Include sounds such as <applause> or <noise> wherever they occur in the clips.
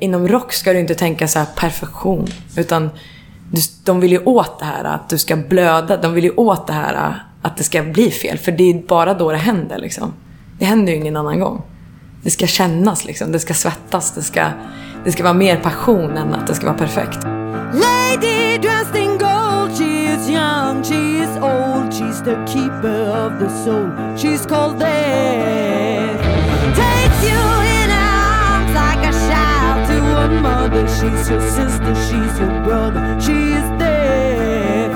Inom rock ska du inte tänka så här perfektion. Utan du, de vill ju åt det här att du ska blöda. De vill ju åt det här att det ska bli fel. För det är bara då det händer liksom. Det händer ju ingen annan gång. Det ska kännas liksom. Det ska svettas. Det ska, det ska vara mer passion än att det ska vara perfekt. Lady dressed in gold, she is young, she is old, she's the keeper of the soul, she's called there. Your mother, she's your sister, she's your brother, she is there.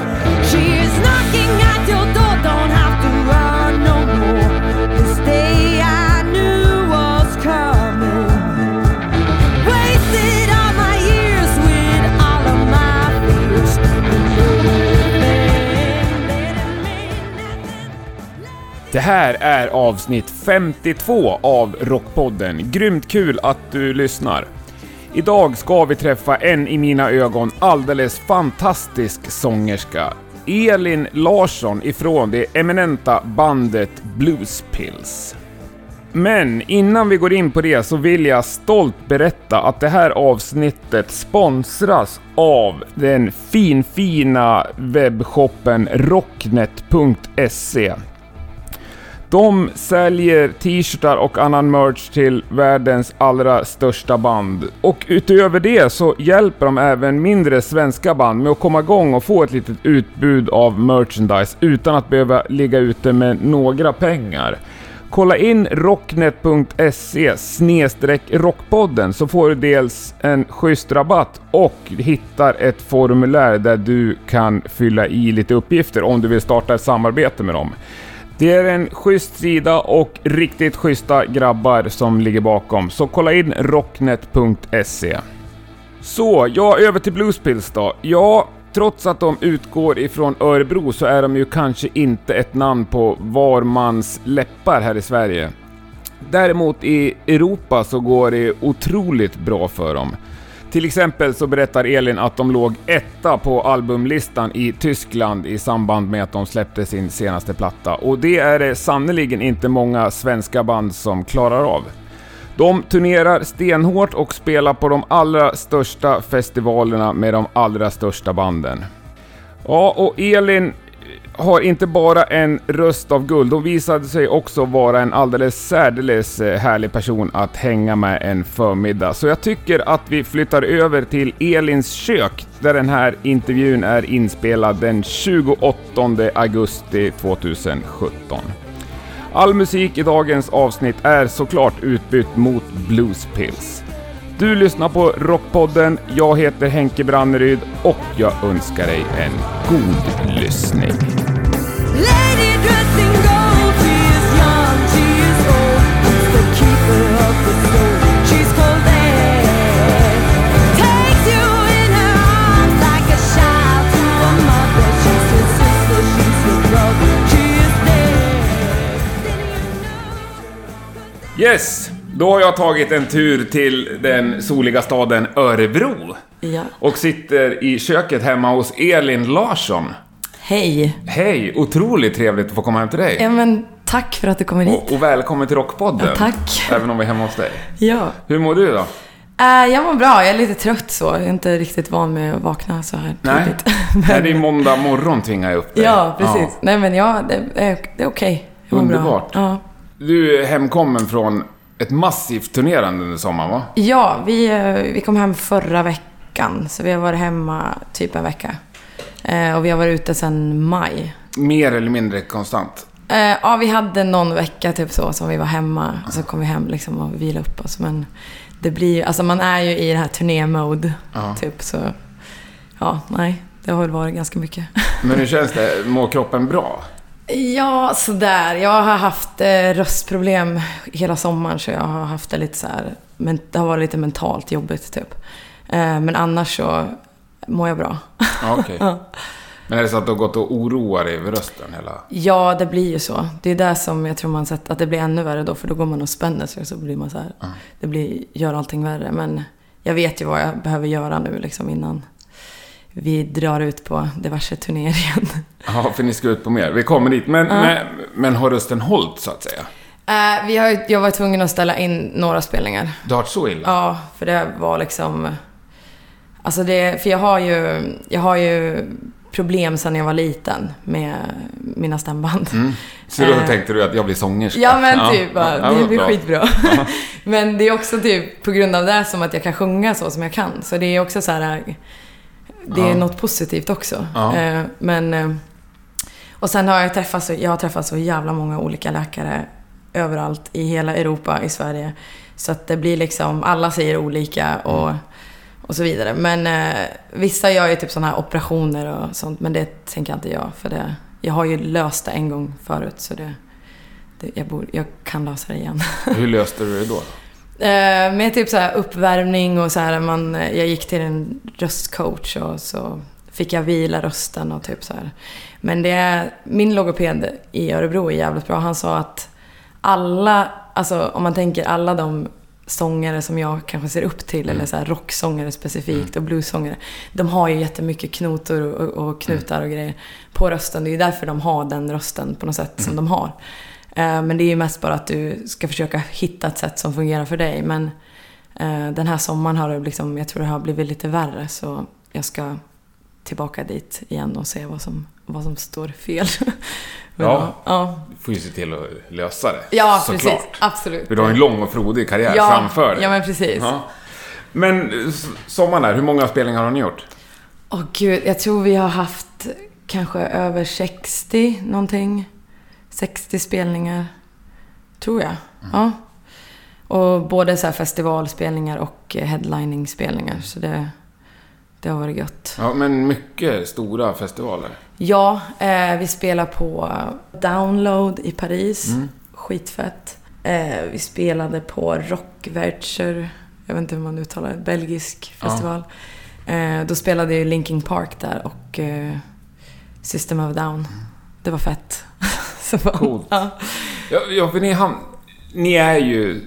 She is knocking at your door, don't have to run no more. This day I knew was coming. Wasted all my years with all of my fears. Det här är avsnitt 52 av Rockpodden. Grymt kul att du lyssnar. Idag ska vi träffa en i mina ögon alldeles fantastisk sångerska. Elin Larsson ifrån det eminenta bandet Bluespills. Men innan vi går in på det så vill jag stolt berätta att det här avsnittet sponsras av den finfina webbshoppen rocknet.se. De säljer t-shirtar och annan merch till världens allra största band. Och utöver det så hjälper de även mindre svenska band med att komma igång och få ett litet utbud av merchandise utan att behöva ligga ute med några pengar. Kolla in rocknet.se rockpodden så får du dels en schysst rabatt och hittar ett formulär där du kan fylla i lite uppgifter om du vill starta ett samarbete med dem. Det är en schysst sida och riktigt schyssta grabbar som ligger bakom, så kolla in rocknet.se. Så, ja, över till Bluespills då. Ja, trots att de utgår ifrån Örebro så är de ju kanske inte ett namn på var mans läppar här i Sverige. Däremot i Europa så går det otroligt bra för dem. Till exempel så berättar Elin att de låg etta på albumlistan i Tyskland i samband med att de släppte sin senaste platta och det är det sannerligen inte många svenska band som klarar av. De turnerar stenhårt och spelar på de allra största festivalerna med de allra största banden. Ja, och Elin har inte bara en röst av guld, hon visade sig också vara en alldeles särdeles eh, härlig person att hänga med en förmiddag. Så jag tycker att vi flyttar över till Elins kök, där den här intervjun är inspelad den 28 augusti 2017. All musik i dagens avsnitt är såklart utbytt mot Bluespills. Du lyssnar på Rockpodden, jag heter Henke Branneryd och jag önskar dig en god lyssning. Yes! Då har jag tagit en tur till den soliga staden Örebro. Ja. Och sitter i köket hemma hos Elin Larsson. Hej. Hej! Otroligt trevligt att få komma hem till dig. Ja, men tack för att du kommer hit. Och, och välkommen till Rockpodden. Ja, tack. Även om vi är hemma hos dig. Ja. Hur mår du då? Äh, jag mår bra. Jag är lite trött så. Jag är inte riktigt van med att vakna så här Nej. tidigt. <laughs> Nej, det är måndag morgon tvingar jag upp dig. Ja, precis. Nej, men ja, det är, det är okej. Mår Underbart. Ja. Du är hemkommen från ett massivt turnerande under sommaren, va? Ja, vi, eh, vi kom hem förra veckan. Så vi har varit hemma typ en vecka. Eh, och vi har varit ute sedan maj. Mer eller mindre konstant. Eh, ja, vi hade någon vecka typ så som vi var hemma. Och så kom vi hem liksom och vilade upp oss. Men det blir ju, alltså man är ju i det här turné-mode. Ja. Typ så. Ja, nej. Det har väl varit ganska mycket. Men hur <laughs> känns det? Mår kroppen bra? Ja, sådär. Jag har haft eh, röstproblem hela sommaren så jag har haft det lite så här, men det har varit lite mentalt jobbigt typ. Eh, men annars så mår jag bra. Ja, okej. <laughs> Ja. Men är det så att du har gått och oroat dig över rösten hela... Ja, det blir ju så. Det är det som jag tror man sett att det blir ännu värre då, för då går man och spänner sig och så blir man så här. Det blir, gör allting värre. Men jag vet ju vad jag behöver göra nu liksom innan vi drar ut på diverse turnéer igen. Ja, för ni ska ut på mer. Vi kommer dit. Men, men, men har rösten hållit, så att säga? Eh, vi har, jag var tvungen att ställa in några spelningar. Det har varit så illa? Ja, för det var liksom... Alltså det, för jag har ju, jag har ju problem sedan jag var liten med mina stämband. Mm. Så då Eh. tänkte du att jag blir sångerska? Ja men typ, bara, ja, det blir bra. skitbra. <laughs> men det är också typ på grund av det som att jag kan sjunga så som jag kan. Så det är också så här, det är något positivt också. Eh, Men, eh, och sen har jag träffat, så, jag har träffat så jävla många olika läkare överallt i hela Europa, i Sverige. Så att det blir liksom, alla säger olika och, och så vidare. Men eh, vissa gör ju typ sådana här operationer och sånt, men det tänker inte jag. För det, jag har ju löst det en gång förut, så det, det, jag, borde, jag kan lösa det igen. Hur löste du det då? Eh, med typ så här uppvärmning och så här, man, jag gick till en röstcoach och så fick jag vila rösten och typ så här. Men det är, min logoped i Örebro är jävligt bra. Han sa att alla, alltså om man tänker alla de sångare som jag kanske ser upp till, eller så här rocksångare specifikt och bluessångare. De har ju jättemycket knotor och, och knutar och grejer på rösten. Det är ju därför de har den rösten på något sätt som de har. Eh, Men det är ju mest bara att du ska försöka hitta ett sätt som fungerar för dig. Men eh, den här sommaren har det liksom, jag tror det har blivit lite värre. Så jag ska tillbaka dit igen och se vad som, vad som står fel. <laughs> Ja. ja. Du får ju se till att lösa det. Ja, Såklart. precis. Absolut. För du har en lång och frodig karriär ja, framför dig. Ja, men precis. Ja. Men sommaren där, hur många spelningar har ni gjort? Åh gud, jag tror vi har haft kanske över 60 någonting. 60 spelningar. Tror jag. Ja. Och både så här festivalspelningar och eh, headlining-spelningar. Så det, det har varit gött. Ja, men mycket stora festivaler. Ja, eh, vi spelar på Download i Paris. Skitfett. Eh, vi spelade på Rockwercher, jag vet inte hur man uttalar det, belgisk festival. Eh, då spelade ju Linkin Park där och eh, System of Down. Det var fett. Så bara- Coolt. Ja. Ja, för ni, ham- ni är ju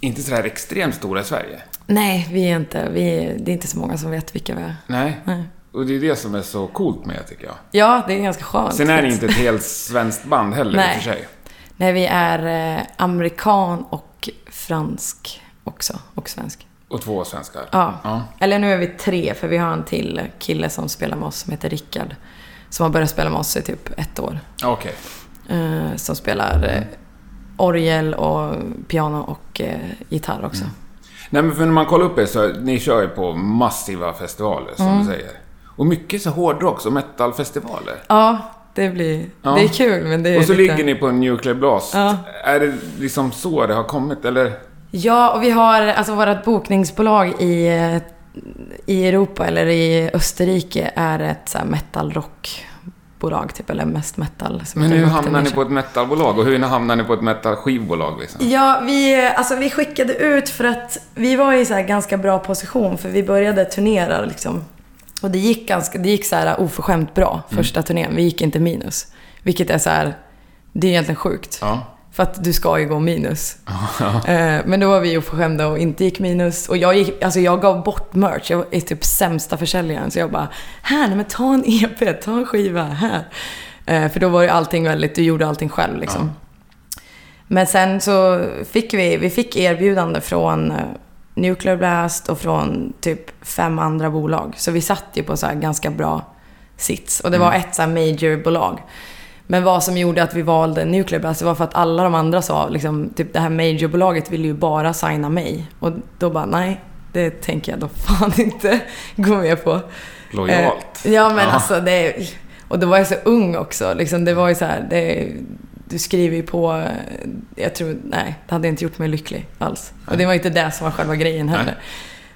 inte sådär extremt stora i Sverige. Nej, vi är inte, vi är, det är inte så många som vet vilka vi är. Nej. Nej. Och det är det som är så coolt med det, tycker jag. Ja, det är ganska skönt. Sen är det inte ett helt svenskt band heller i Nej. och för sig. Nej, vi är eh, amerikan och fransk också. Och svensk. Och två svenskar. Ja. Ja. Eller nu är vi tre, för vi har en till kille som spelar med oss som heter Rickard. Som har börjat spela med oss i typ ett år. Okej. Eh, som spelar eh, orgel och piano och eh, gitarr också. Nej, men för när man kollar upp er så, ni kör ju på massiva festivaler, som Mm. du säger. Och mycket så hårdrocks och metalfestivaler. Ja, det blir... Ja. Det är kul, men det är Och så lite... ligger ni på en Nuclear Blast. Ja. Är det liksom så det har kommit, eller? Ja, och vi har alltså vårt bokningsbolag i, eh, i Europa, eller i Österrike, är ett så här metal rockbolag typ, eller mest metal. Men hur hamnar ni på ett metalbolag? Och hur hamnar ni på ett metal-skivbolag liksom? Ja, vi, alltså, vi skickade ut för att vi var i så ganska bra position för vi började turnera liksom. Och det gick, ganska, det gick så här oförskämt bra första turnén. Vi gick inte minus. Vilket är så här, det är egentligen sjukt. Ja. För att du ska ju gå minus. Eh, Men då var vi oförskämda och inte gick minus. Och jag, gick, alltså jag gav bort merch. Jag är typ sämsta försäljaren. Så jag bara, här, nej men ta en EP, ta en skiva, här. Eh, För då var ju allting väldigt, du gjorde allting själv liksom. Men sen så fick vi, vi fick erbjudande från eh, Nuclear Blast och från typ fem andra bolag. Så vi satt ju på så här ganska bra sits. Och det var ett så major-bolag. Men vad som gjorde att vi valde Nuclear Blast, det var för att alla de andra sa, liksom, typ det här majorbolaget ville ju bara signa mig. Och då bara, nej, det tänker jag då fan <laughs> inte gå med på. Lojalt. Eh, ja, men Ja. alltså det... Och då var jag så ung också. Liksom, det var ju så här, det, du skriver ju på... eh, Jag tror, nej, det hade inte gjort mig lycklig alls. Och det var inte det som var själva grejen heller.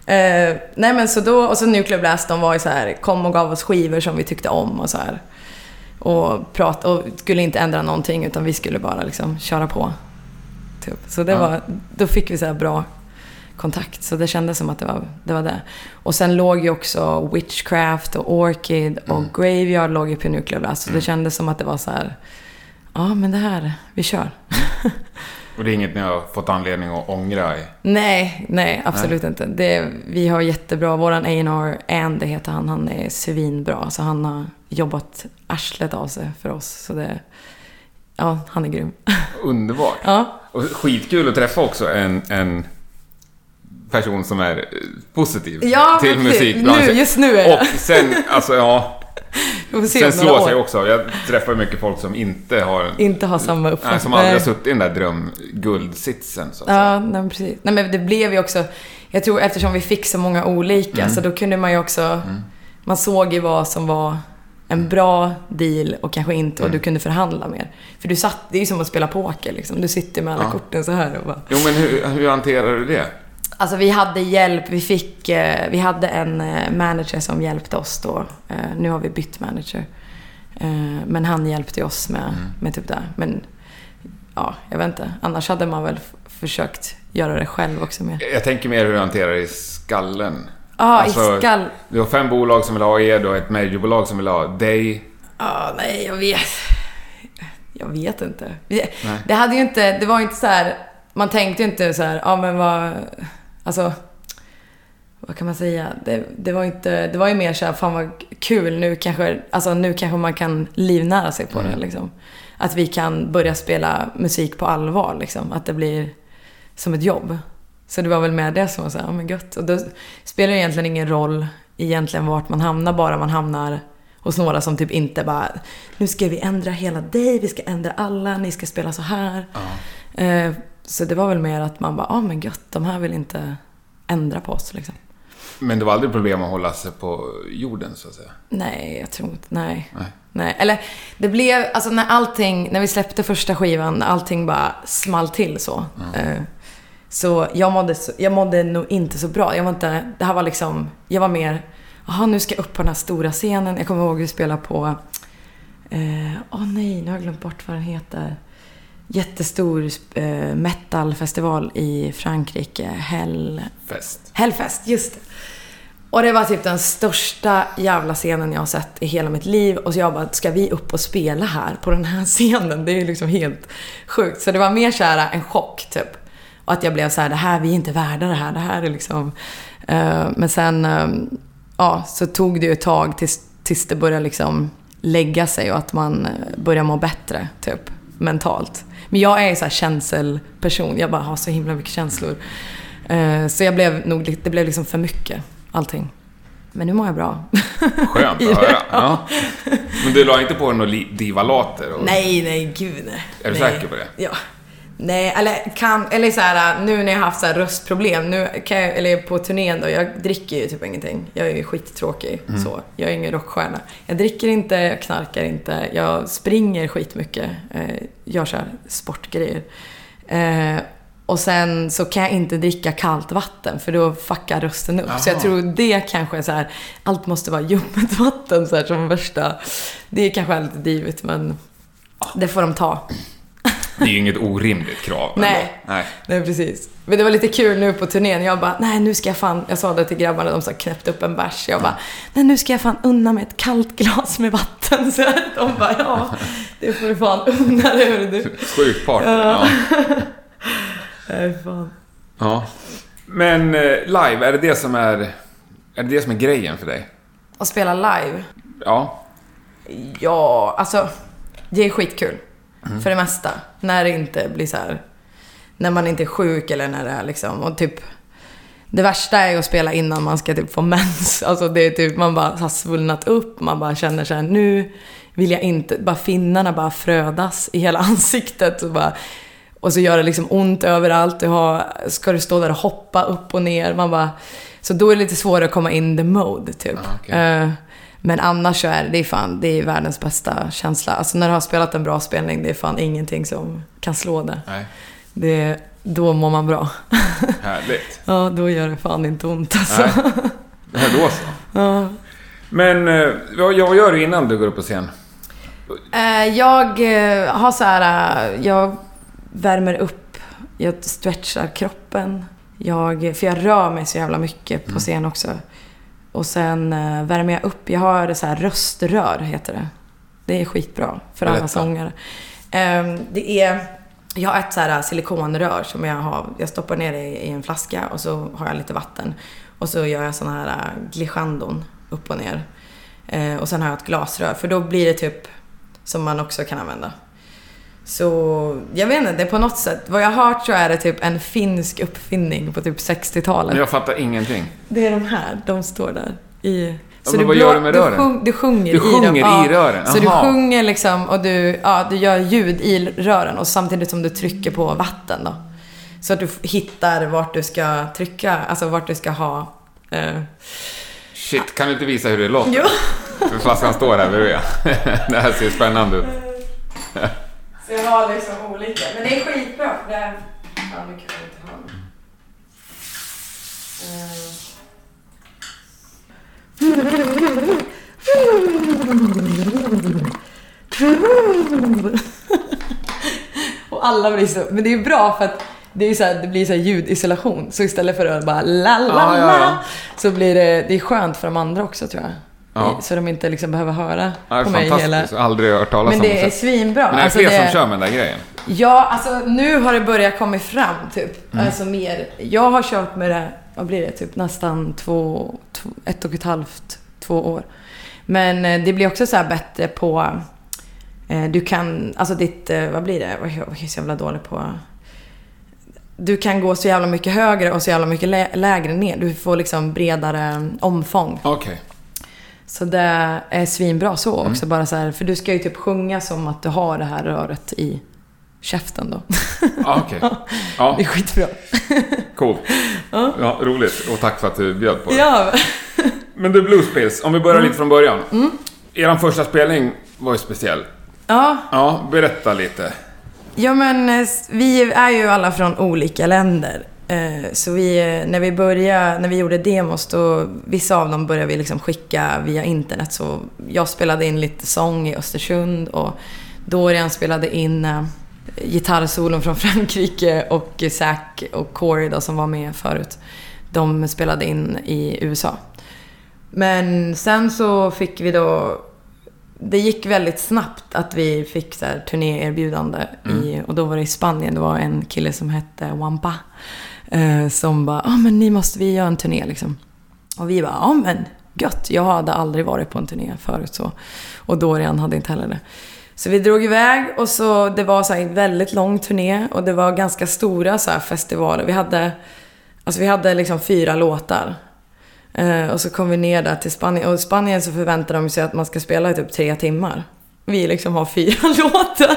Eh, nej men så då, och så Nuclear Blast, de var ju så här, kom och gav oss skivor som vi tyckte om och så här. Och, prat, och skulle inte ändra någonting utan vi skulle bara liksom köra på. Typ. Så det Ja. var, då fick vi så här bra kontakt. Så det kändes som att det var det. Var det. Och sen låg ju också Witchcraft och Orchid och Mm. Graveyard låg ju på Nuclear Blast. Så det kändes som att det var så här, ja men det här, vi kör. Och det är inget ni har fått anledning att ångra i? Nej, nej, absolut inte. Det, vi har jättebra, våran A&R Andy heter han, han är svinbra. Så han har jobbat arslet av sig för oss. Så det, ja, han är grym. <laughs> Underbart. Ja, Och skitkul att träffa också en, en person som är eh, positiv Ja, till precis. musikbranschen. Nu, just nu är jag. Och sen, alltså ja, <laughs> sen slår några sig år. också. Jag träffar mycket folk som inte har... Inte ha samma uppfattning. Nej, som aldrig har Nej. suttit i den där drömguldsitsen, så att säga. Ja, nej, men precis. Nej, men det blev ju också... Jag tror eftersom vi fick så många olika, Mm. så då kunde man ju också... Man såg ju vad som var en bra deal och kanske inte, och Mm. du kunde förhandla mer. För du satt, det är ju som att spela poker liksom. Du sitter med alla Ja. korten så här och bara... Jo, men hur, hur hanterar du det? Alltså vi hade hjälp, vi fick, eh, vi hade en eh, manager som hjälpte oss då. Eh, nu har vi bytt manager. Men han hjälpte oss med, Mm. med typ det. Men ja, jag vet inte. Annars hade man väl försökt göra det själv också mer. Jag tänker mer hur du hanterar det i skallen. Ja, Alltså, i skall... Du har fem bolag som vill ha er, du har ett majorbolag som vill ha dig. Ja, nej, jag vet. Jag vet inte. Nej. Det hade ju inte, det var inte så här, man tänkte ju inte så här, ja men vad, alltså, vad kan man säga? Det, det var inte, det var ju mer så här, fan vad kul, nu kanske, alltså nu kanske man kan livnära sig på det liksom. Att vi kan börja spela musik på allvar liksom, att det blir som ett jobb. Så det var väl med det som var så här, ja men gött. Och då spelar det egentligen ingen roll egentligen vart man hamnar, bara man hamnar hos några som typ inte bara, nu ska vi ändra hela dig, vi ska ändra alla, ni ska spela så här. Eh, så det var väl mer att man bara, ja men gött, de här vill inte ändra på oss liksom. Men det var aldrig problem att hålla sig på jorden, så att säga. Nej, jag tror inte, nej. Nej. Nej, eller det blev, alltså när allting, när vi släppte första skivan, allting bara small till så. Eh, så jag mådde, så, jag mådde nog inte så bra. Jag var inte, det här var liksom, jag var mer, jaha nu ska jag upp på den här stora scenen. Jag kommer ihåg att spelade på, eh, åh nej, nu har jag glömt bort vad den heter. Jättestor eh, metalfestival i Frankrike, Hell... Fest. Hellfest, just det. Och det var typ den största jävla scenen jag har sett i hela mitt liv. Och så jag bara, ska vi upp och spela här på den här <laughs> scenen? Det är ju liksom helt sjukt. Så det var mer så här en chock typ. Och att jag blev så här, det här, vi är inte värda det här. Det här är liksom... Eh, men sen, eh, ja, så tog det ju ett tag tills, tills det började liksom lägga sig och att man eh, börjar må bättre, typ, mentalt. Men jag är ju så här känselperson. Jag bara har så himla mycket känslor. Så jag blev nog, det blev liksom för mycket, allting. Men nu mår jag bra. Skönt att höra. <laughs> Ja. Men du la inte på några li- divalater? Och... nej, nej, gud nej. Är du nej. säker på det? Ja. Nej, eller kan, eller så här, nu när jag har haft så här röstproblem, nu kan jag, eller på turnén då, jag dricker ju typ ingenting. Jag är ju skittråkig så. Jag är ingen rockstjärna. Jag dricker inte, jag knarkar inte, jag springer skitmycket, eh, gör så här sportgrejer. Eh, och sen så kan jag inte dricka kallt vatten för då fuckar rösten upp. Så jag tror det kanske är så här, allt måste vara ljummet vatten så här som värsta. Det kanske är lite divigt men det får de ta. Det är ju inget orimligt krav. Nej. Nej. Nej, precis. Men det var lite kul nu på turnén. Jag bara, nej nu ska jag fan... Jag sa det till grabbarna, de så här knäppte upp en bärs. Jag bara, nej nu ska jag fan unna mig ett kallt glas med vatten. <laughs> Så de bara, ja, det får du fan unna dig du. Sjukt party. Ja. <laughs> Nej, fan. ja. Men eh, live, är det det som är... Är det det som är grejen för dig? Och spela live? Ja. Ja, alltså. Det är skitkul. För det mesta. När det inte blir så här. När man inte är sjuk eller när det är liksom. Och typ. Det värsta är att spela innan man ska typ få mens. <laughs> Alltså det är typ, man bara har svullnat upp. Man bara känner så här, nu vill jag inte, bara finnarna bara frödas i hela <laughs> ansiktet. Och, bara, och så gör det liksom ont överallt. Du har, ska du stå där och hoppa upp och ner. Man bara, så då är det lite svårare att komma in the mode typ. Okej. Eh, men annars så är det, det är fan, det är världens bästa känsla. Alltså när du har spelat en bra spelning, det är fan ingenting som kan slå det. Nej. det då mår man bra. <laughs> Härligt. ja, då gör det fan inte ont alltså. Nej. Det här då så. <laughs> Ja. Men eh, vad gör du innan du går upp på scen? Eh, jag eh, har så här, jag värmer upp, jag stretchar kroppen. Jag, för jag rör mig så jävla mycket på scen också. Och sen eh, värmer jag upp, jag har så här röströr heter det. Det är skitbra för alla sångare. Eh, det är, jag har ett så här silikonrör som jag har, jag stoppar ner det i en flaska och så har jag lite vatten. Och så gör jag såna här eh, glichandon upp och ner. Eh, och sen har jag ett glasrör, för då blir det typ som man också kan använda. Så jag vet inte, det är på något sätt, vad jag har hört så är det typ en finsk uppfinning på typ 60-talet. Men jag fattar ingenting. Det är de här, de står där i... Ja, men vad gör du med rören? Sjung, du sjunger Du i dem. sjunger ja. i rören? Så du sjunger liksom och du, ja, du gör ljud i rören och samtidigt som du trycker på vatten då. Så att du hittar vart du ska trycka, alltså vart du ska ha... Eh, Shit, kan du inte visa hur det låter? jo. För flaskan står här bredvid. <laughs> Det här ser spännande ut. <laughs> Så jag har liksom olika. Men det är skitbra för det är... Ja, nu kan jag inte ha. Eh. Och alla blir så... Men det är bra för att det, är så här, det blir så ljudisolation. Så istället för att bara la la Ja, ja, la ja. så blir det... Det är skönt för de andra också tror jag. Ja. Så de inte liksom behöver höra Det är på mig hela... Aldrig hört talas Men om det är det. svinbra. Men det är Alltså, fler det- som kör med den där grejen. Ja, alltså nu har det börjat komma fram typ. Mm. Alltså mer. Jag har kört med det, vad blir det, typ nästan två, två ett och ett halvt, två år. Men eh, det blir också så här bättre på, eh, du kan, alltså ditt, eh, vad blir det, vad jag är så jävla dålig på. Du kan gå så jävla mycket högre och så jävla mycket lä- lägre ner. Du får liksom bredare omfång. Okej. Så det är svinbra så Mm. också. Bara så här, för du ska ju typ sjunga som att du har det här röret i käften då. <laughs> Ja, okej. Ja, Det är skitbra. cool. Ja, roligt. Och tack för att du bjöd på det. Ja, Men du, Bluespills, om vi börjar Mm. lite från början. Er första spelning var ju speciell. ja, Ja, berätta lite. ja men eh, vi är ju alla från olika länder. Eh, Så vi, eh, när vi började, när vi gjorde demos då, vissa av dem började vi liksom skicka via internet. Så jag spelade in lite sång i Östersund och Dorian spelade in eh, gitarrsolon från <laughs> Frankrike och Zack och Corey då som var med förut. De spelade in i USA. Men sen så fick vi då... Det gick väldigt snabbt att vi fick så här turnéerbjudande. I, och då var det i Spanien. Det var en kille som hette Wampa. Eh, som bara, ja ah, men ni måste vi göra en turné liksom. Och vi bara, ja ah, men gött. Jag hade aldrig varit på en turné förut så. Och Dorian hade inte heller det. Så vi drog iväg och så, det var så här en väldigt lång turné och det var ganska stora så här festivaler. Vi hade, alltså vi hade liksom fyra låtar. Eh, och så kom vi ner där till Spanien. Och i Spanien så förväntar de sig att man ska spela i typ tre timmar. Vi liksom har fyra <laughs> låtar.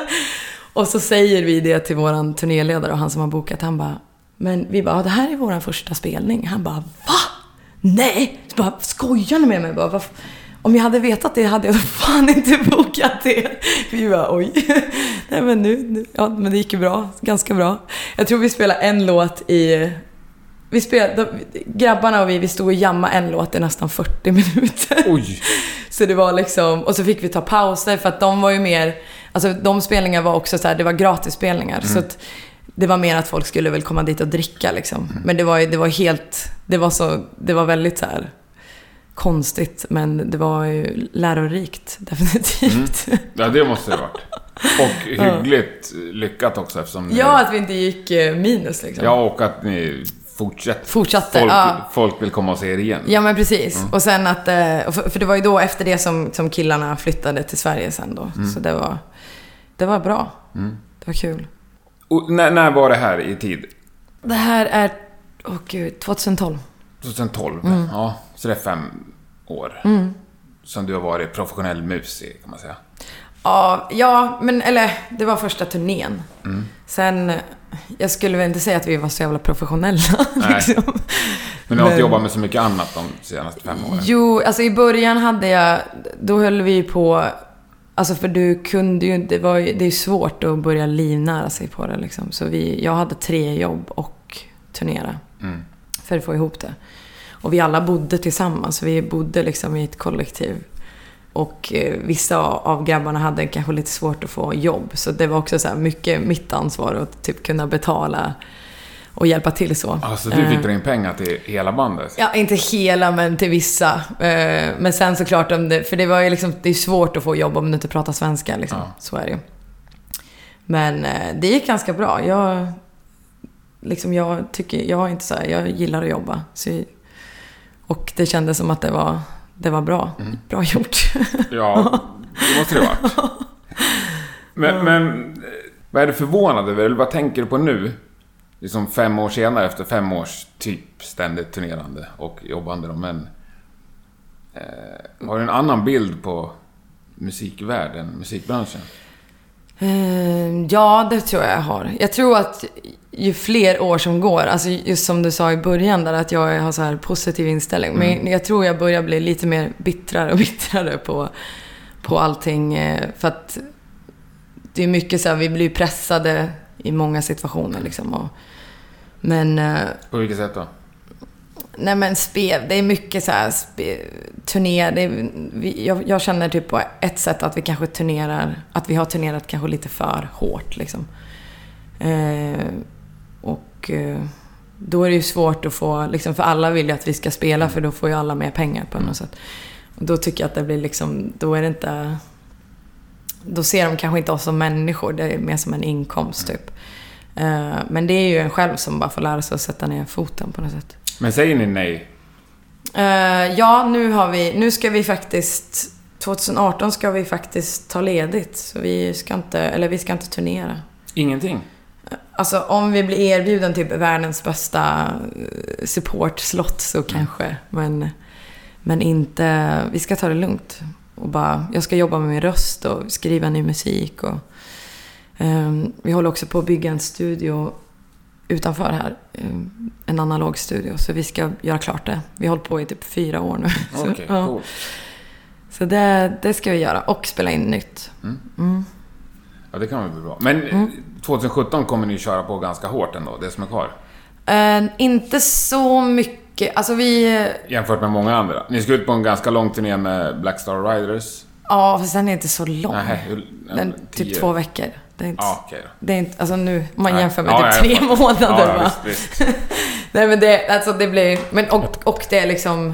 Och så säger vi det till våran turnéledare och han som har bokat. Han bara, men vi bara, "Ja, det här är våran första spelning. Han bara, va? Nej! Så bara, skojar ni med mig? Bara, "Vad f- om jag hade vetat det hade jag <laughs> fan inte bokat det. <laughs> Vi bara, oj. <laughs> Nej men nu, ja men det gick ju bra. Ganska bra. Jag tror vi spelade en låt i vi spelade, de, grabbarna och vi, vi stod och jammade en låt i nästan 40 minuter. Oj! Så det var liksom, och så fick vi ta pauser för att de var ju mer, alltså de spelningarna var också så här, det var gratisspelningar. Så att det var mer att folk skulle väl komma dit och dricka liksom. Men det var det var helt, det var så, det var väldigt så här konstigt. Men det var ju lärorikt, <laughs> definitivt. Ja, det måste det ha varit. Och <laughs> hyggligt lyckat också eftersom... ni- Ja, att vi inte gick eh, minus liksom. Ja, och att ni fortsätter. Fortsatte, Folk, ja. folk vill komma och se er igen. Ja men precis. Och sen att, eh, för, det var ju då efter det som, som killarna flyttade till Sverige sen då. Så det var, det var bra. Det var kul. Och när, när var det här i tid? Det här är, åh gud, 2012. 2012? Mm. Ja, så det är fem år. Som du har varit professionell musiker, kan man säga. Ja, ja, men eller det var första turnén. Sen, eh, jag skulle väl inte säga att vi var så jävla professionella. <laughs> Nej. liksom. Men du har inte jobbat med så mycket annat de senaste fem åren? Jo, alltså i början hade jag, då höll vi på, alltså för du kunde ju inte, det var ju, det är svårt att börja livnära sig på det liksom. Så vi, jag hade tre jobb och turnera. Mm. För att få ihop det. Och vi alla bodde tillsammans, vi bodde liksom i ett kollektiv. Och eh, vissa av grabbarna hade kanske lite svårt att få jobb. Så det var också så mycket mitt ansvar att typ kunna betala och hjälpa till så. Alltså du Eh, fick dra in pengar till hela bandet? Ja, inte hela, men till vissa. Eh, Men sen såklart, om det, för det var ju liksom, det är svårt att få jobb om du inte pratar svenska. Liksom. Ja. Så är det ju. Men eh, det gick ganska bra. Jag, liksom, jag, tycker, jag, inte så här, jag gillar att jobba. Så, och det kändes som att det var, det var bra. Mm. Bra gjort. <laughs> Ja, det måste det vara. <laughs> Men, men Vad är du förvånad över? Eller vad tänker du på nu? Liksom fem år senare, efter fem års typ ständigt turnerande och jobbande då, men... Eh, har du en annan bild på musikvärlden, musikbranschen? Eh, ja, det tror jag jag har. Jag tror att ju fler år som går, alltså just som du sa i början där att jag har så här positiv inställning. Men jag tror jag börjar bli lite mer bittrare och <laughs> bittrare på, på allting. eh, För att det är mycket så här, vi blir pressade i många situationer liksom. Och, men... eh, På vilket sätt då? Nej men spel, det är mycket så här spe, turné. Det är, vi, jag, jag känner typ på ett sätt att vi kanske turnerar, att vi har turnerat kanske lite för hårt liksom. Eh, och eh, då är det ju svårt att få, liksom, för alla vill ju att vi ska spela för då får ju alla mer pengar på något sätt. Och då tycker jag att det blir liksom, då är det inte, då ser de kanske inte oss som människor, det är mer som en inkomst typ. Eh, men det är ju en själv som bara får lära sig att sätta ner foten på något sätt. Men säger ni nej? Eh, ja, nu har vi... Nu ska vi faktiskt... 2018 ska vi faktiskt ta ledigt. Så vi ska inte... Eller vi ska inte turnera. Ingenting? Alltså om vi blir erbjuden typ världens bästa eh, support-slott så kanske. Men, men inte... Vi ska ta det lugnt. Och bara, jag ska jobba med min röst och skriva ny musik. Och, vi håller också på att bygga en studio utanför här. ehm, en analog studio. Så vi ska göra klart det. Vi har hållit på i typ fyra år nu. Så, <laughs> Okej, ja. coolt. Så det, det ska vi göra. Och spela in nytt. Ja, det kan väl bli bra. Men Mm. 2017 kommer ni köra på ganska hårt ändå, det som är kvar. Eh, inte så mycket. Alltså vi... Jämfört med många andra. Ni ska ut på en ganska lång turné med Black Star Riders. Ja, fast den är inte så lång. Nej, hur- den, typ två veckor. Det är inte, Ja, okej då. det är inte, alltså nu, om man Nej. jämför med Ja, typ ja, tre fattar. månader Ja, ja, va? visst, visst. <laughs> Nej men det, alltså det blir, men och, och det är liksom,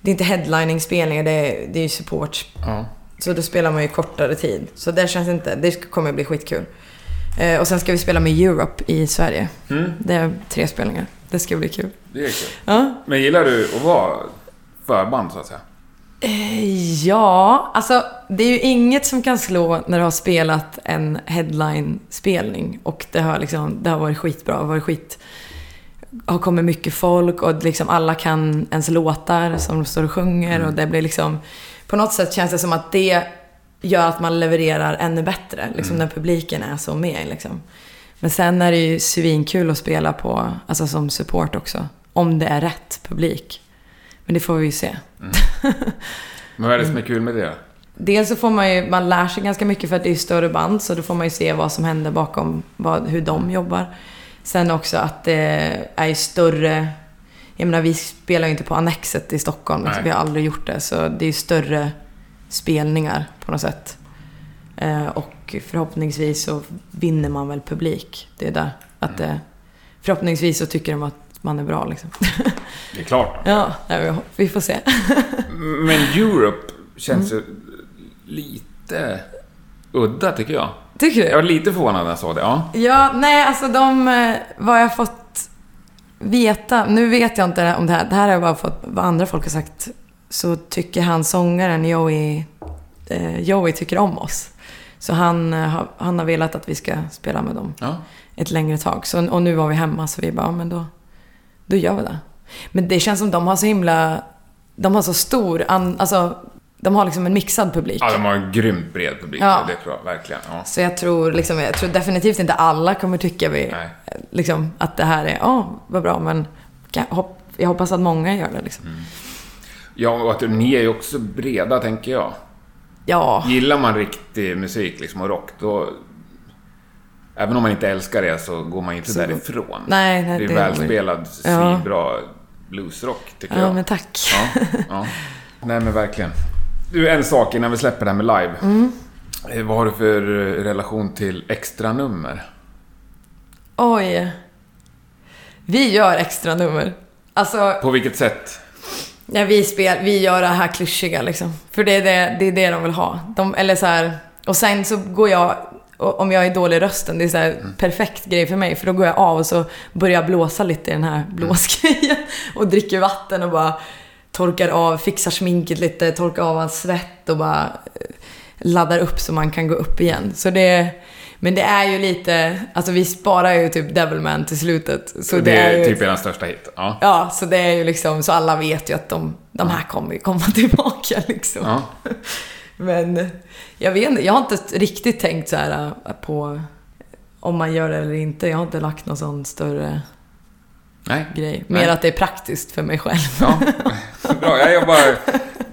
det är inte headlining-spelningar, det är, det är ju support. Ja. Så då spelar man ju kortare tid. Så det känns inte, det kommer bli skitkul. Eh, och sen ska vi spela med Europe i Sverige. Mm, Det är tre spelningar. Det ska bli kul. det är kul. Ja. Men gillar du att vara förband så att säga? Eh, Ja, alltså det är ju inget som kan slå när du har spelat en headline-spelning och det har, liksom, det har varit skitbra, varit skit... har kommit mycket folk och liksom alla kan ens låtar som de står och sjunger och det blir liksom... På något sätt känns det som att det gör att man levererar ännu bättre, liksom när publiken är så med liksom. Men sen är det ju svinkul att spela på, alltså som support också. Om det är rätt publik. Men det får vi ju se. Men vad är det Mm. som är kul med det? Dels så får man ju, man lär sig ganska mycket för att det är större band så då får man ju se vad som händer bakom, vad, hur de jobbar. Sen också att det är ju större, jag menar vi spelar ju inte på Annexet i Stockholm, liksom, vi har aldrig gjort det. Så det är ju större spelningar på något sätt. Eh, och förhoppningsvis så vinner man väl publik. Det är där. Att det, förhoppningsvis så tycker de att man är bra liksom. <laughs> Det är klart. ja, vi- får se. <laughs> Men Europe känns Mm. lite udda tycker jag. Tycker du? Jag var lite förvånad när jag såg det. Ja. Ja, nej alltså de, eh, vad jag fått veta, nu vet jag inte om det här, det här har jag bara fått vad andra folk har sagt, så tycker han sångaren Joey, eh, Joey tycker om oss. Så han, eh, han har velat att vi ska spela med dem ja. ett längre tag. Så, och nu var vi hemma så vi bara, ja, men då, då gör vi det. Men det känns som de har så himla, de har så stor, an, alltså de har liksom en mixad publik. ja, de har en grymt bred publik. Ja. Det tror jag verkligen. Ja. Så jag tror, liksom, jag tror definitivt inte alla kommer tycka vi, liksom, att det här är, ja, vad bra, men jag hoppas att många gör det. Liksom. Mm. Ja, och att ni är ju också breda, tänker jag. Ja, Gillar man riktig musik liksom, och rock, då... Även om man inte älskar det så går man inte Så- därifrån. nej, nej, det är det- välspelad, Ja. svinbra bluesrock, tycker ja jag. men tack. Ja, ja. Nej, men verkligen. Du, en sak innan vi släpper det här med live. Mm. Eh, Vad har du för eh, relation till extra nummer? Oj. Vi gör extra nummer. Alltså, På vilket sätt? när vi, spel, vi gör det här klyschiga liksom. För det är det, det, är det de vill ha. De, eller så här, och sen så går jag, om jag är dålig i rösten, det är så här perfekt grej för mig. För då går jag av och så börjar jag blåsa lite i den här blåsgrejen. <laughs> Och dricker vatten och bara torkar av, fixar sminket lite, torkar av all svett och bara eh, laddar upp så man kan gå upp igen. Så det, men det är ju lite, alltså vi sparar ju typ Devilman till slutet. Så det, det är ju, typ er största hit. Ja. Ja, så det är ju liksom, så alla vet ju att de, de här kommer ju komma <laughs> tillbaka liksom. Ja. <laughs> Men jag vet inte, jag har inte riktigt tänkt så här äh, på om man gör det eller inte. Jag har inte lagt någon sån större Nej. grej. Nej. Mer att det är praktiskt för mig själv. Ja. <laughs> Bra, jag jobbar...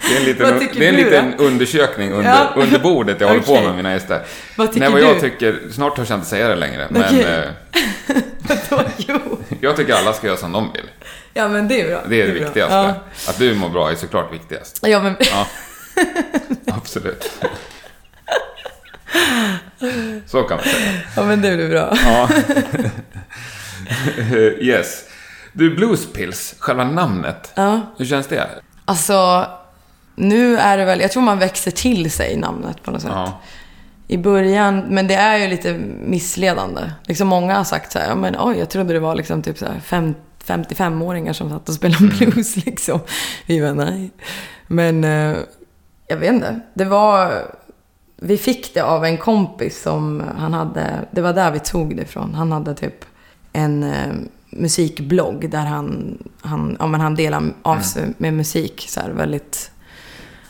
Det är en liten, det är en liten undersökning under, Ja. under bordet jag håller på Okej. med mina gäster. Vad tycker Nej, vad jag du? tycker, snart törs jag inte säga det längre, men Okej. <laughs> eh, Då, jo. jag tycker alla ska göra som de vill. Ja, men det är bra. Det är det bra. viktigaste. Ja, Att du mår bra är såklart viktigast. ja men Ja, <laughs> <laughs> absolut. Så kan man säga. Ja, men det blir bra. Ja. <laughs> yes. Du, Bluespills, själva namnet. Ja. Hur känns det? Alltså, nu är det väl, jag tror man växer till sig namnet på något sätt. Ja. I början, men det är ju lite missledande. Liksom många har sagt så här, ja men oj, jag trodde det var liksom typ så här fem, 55-åringar som satt och spelade blues <laughs> liksom. Vi var nej. Men eh, jag vet inte, det var, vi fick det av en kompis som han hade, det var där vi tog det ifrån. Han hade typ en eh, musikblogg där han, han, ja, men han delade av sig med musik så här väldigt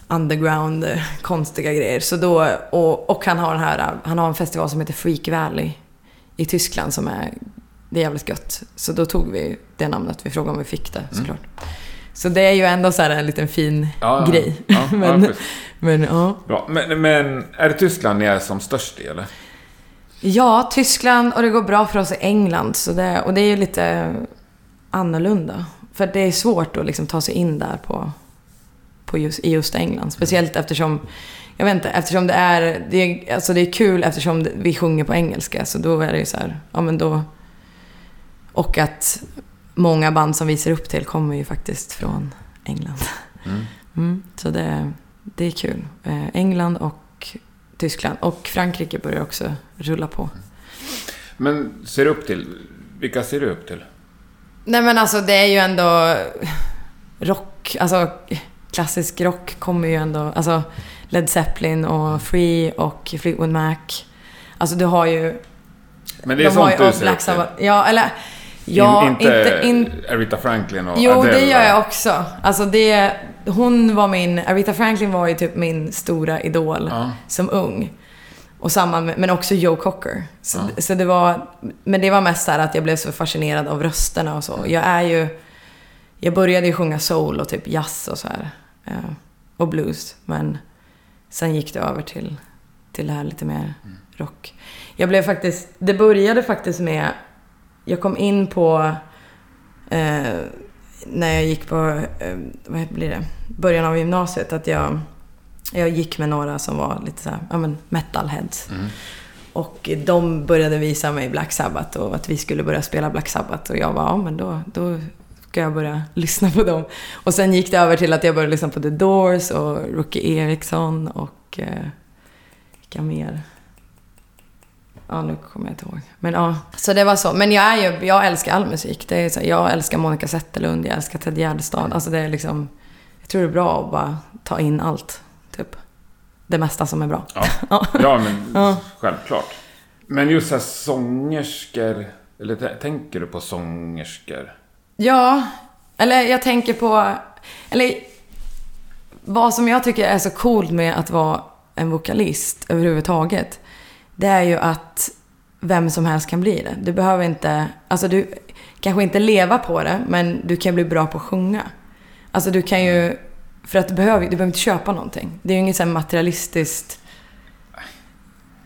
underground, eh, konstiga grejer. Så då, och, och han har den här, han har en festival som heter Freak Valley i Tyskland som är, det är jävligt gött. Så då tog vi det namnet, vi frågade om vi fick det såklart. Så det är ju ändå så här en liten fin Ja, grej. Ja, ja, <laughs> men, ja. Bra. Men, men är det Tyskland ni är som störst i, eller? Ja, Tyskland och det går bra för oss i England. Så det, och det är ju lite annorlunda. För det är svårt att liksom ta sig in där på, på just, i just England. Speciellt eftersom, jag vet inte, eftersom det är, det är, alltså det är kul eftersom vi sjunger på engelska. Så då är det ju så här, ja men då... Och att många band som vi ser upp till kommer ju faktiskt från England. Mm. <laughs> Mm, så det, det är kul. Eh, England och Tyskland. Och Frankrike börjar också rulla på. Men ser du upp till... Vilka ser du upp till? Nej men alltså det är ju ändå rock, alltså klassisk rock kommer ju ändå, alltså Led Zeppelin och Free och Fleetwood Mac. Alltså du har ju, Men det är de har sånt ju du ser upp till? Ja, eller ja, In, inte inte, in, Aretha Franklin och Jo, Adele? det gör jag också. Alltså det, hon var min, Aretha Franklin var ju typ min stora idol Ja. som ung. Och samma med, men också Joe Cocker. Så, så det var, men det var mest så här att jag blev så fascinerad av rösterna och så. Jag är ju, jag började ju sjunga soul och typ jazz och så här. eh, Och blues. Men sen gick det över till, till det här lite mer rock. Jag blev faktiskt, det började faktiskt med, jag kom in på eh, när jag gick på, eh, vad blir det, början av gymnasiet. Att jag, jag gick med några som var lite så här, ja men metalheads. Mm. Och de började visa mig Black Sabbath och att vi skulle börja spela Black Sabbath. Och jag var ja men då, då ska jag börja <laughs> lyssna på dem. Och sen gick det över till att jag började lyssna på The Doors och Rookie Eriksson och eh, vilka mer? Ja, nu kommer jag inte ihåg. Men ja, så det var så. Men jag, är ju, jag älskar all musik. Det är så, jag älskar Monica Zetterlund, jag älskar Ted Gärdestad. Alltså det är liksom... Jag tror det är bra att bara ta in allt, typ. Det mesta som är bra. Ja, <laughs> ja men självklart. Men just så här sångerskor, eller tänker du på sångerskor? Ja, eller jag tänker på... Eller vad som jag tycker är så coolt med att vara en vokalist överhuvudtaget. Det är ju att vem som helst kan bli det. Du behöver inte... Alltså du kanske inte leva på det, men du kan bli bra på att sjunga. Alltså du kan ju... För att du behöver, du behöver inte köpa någonting. Det är ju inget så materialistiskt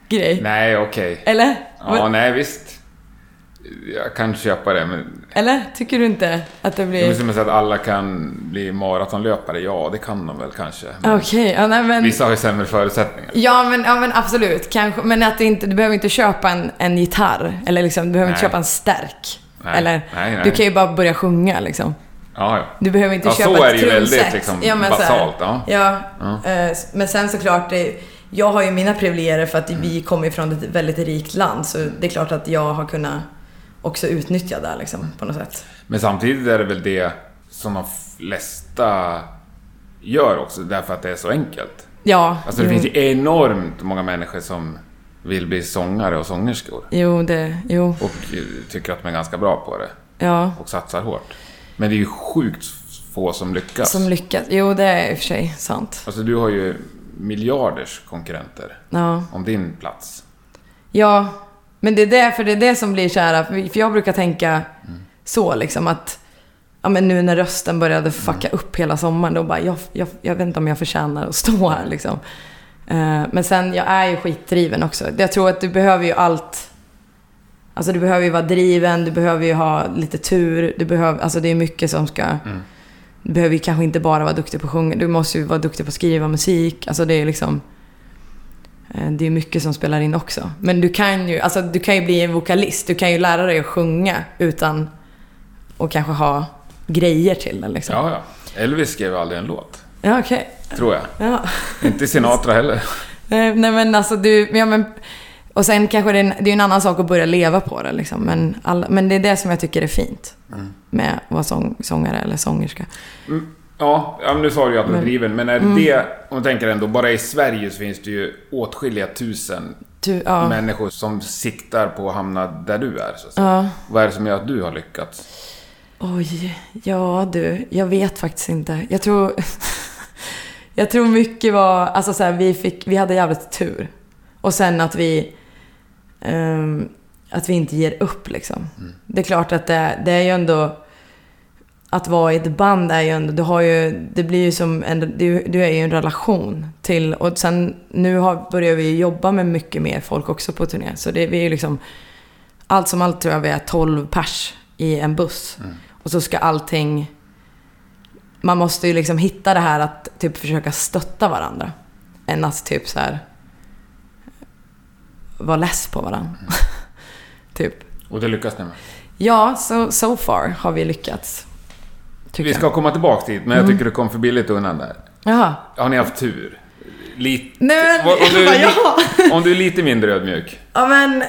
grej. Nej, okej. Eller? Ja, nej visst. Jag kan köpa det, men... Eller? Tycker du inte att det Det blir... är som att alla kan bli maratonlöpare. Ja, det kan de väl kanske. Men Okej, ja, nej men... Vissa har ju sämre förutsättningar. Ja men, ja, men absolut. Kanske, men att du, inte, du behöver inte köpa en, en gitarr. Eller liksom, du behöver inte Nej. köpa en stärk. Nej, Eller, nej, du kan ju bara börja sjunga liksom. Ja, ja. Du behöver inte Ja, köpa så ett är det ju väldigt, trumset. liksom, men så här, basalt, ja. Ja, Ja. eh, men sen såklart, det, jag har ju mina privilegier för att vi kommer från ett väldigt rikt land. Så det är klart att jag har kunnat också utnyttja det liksom, på något sätt. Men samtidigt är det väl det som de flesta gör också, därför att det är så enkelt. Ja, Alltså det jo. finns ju enormt många människor som vill bli sångare och sångerskor. Jo, det... Jo. Och tycker att de är ganska bra på det. Ja. Och satsar hårt. Men det är ju sjukt få som lyckas. Som lyckas. Jo, det är i och för sig sant. Alltså du har ju miljarders konkurrenter Ja. om din plats. Ja, men det är det, för det är det som blir så här, för jag brukar tänka så liksom att, ja men nu när rösten började fucka upp hela sommaren, då bara, jag, jag, jag vet inte om jag förtjänar att stå här liksom. Eh, Men sen, jag är ju skitdriven också. Jag tror att du behöver ju allt. Alltså du behöver ju vara driven, du behöver ju ha lite tur, du behöver, alltså det är mycket som ska... Du behöver ju kanske inte bara vara duktig på att sjunga, du måste ju vara duktig på att skriva musik. Alltså det är liksom... eh, Det är mycket som spelar in också. Men du kan ju, alltså du kan ju bli en vokalist, du kan ju lära dig att sjunga utan att kanske ha grejer till den liksom. Ja, ja. Elvis skrev aldrig en låt. Ja, okej. Tror jag. Ja. Inte Sinatra heller. Nej, <laughs> nej men alltså du, ja, men, och sen kanske det är, en, det är en annan sak att börja leva på det liksom. Men, alla, men det är det som jag tycker är fint. Med att vara sång, sångare eller sångerska. Mm, Ja, nu sa du ju att du är driven. Men är det, om man tänker ändå, bara i Sverige så finns det ju åtskilliga tusen Du, ja. människor som siktar på att hamna där du är. Så ja. Vad är det som gör att du har lyckats? Oj, ja du, jag vet faktiskt inte. Jag tror... <laughs> jag tror mycket var, alltså så här, vi fick, vi hade jävligt tur. Och sen att vi... ehm, att vi inte ger upp liksom. Det är klart att det, det är ju ändå... Att vara i ett band är ju ändå, du har ju, det blir ju som en, du, du är ju en relation till, och sen nu har, börjar vi jobba med mycket mer folk också på turné. Så det, vi är ju liksom, allt som allt tror jag vi är 12 pers i en buss. Och så ska allting... Man måste ju liksom hitta det här att typ försöka stötta varandra. Än att typ så här vara less på varandra. <laughs> typ. Och det lyckas ni med. Ja, so, so far har vi lyckats. Vi ska jag. komma tillbaka dit, men jag tycker du kom för billigt undan där. Jaha. Har ni haft tur? Lite... Nej, men, Om du, bara, <laughs> li- om du är lite mindre ödmjuk. Ja men...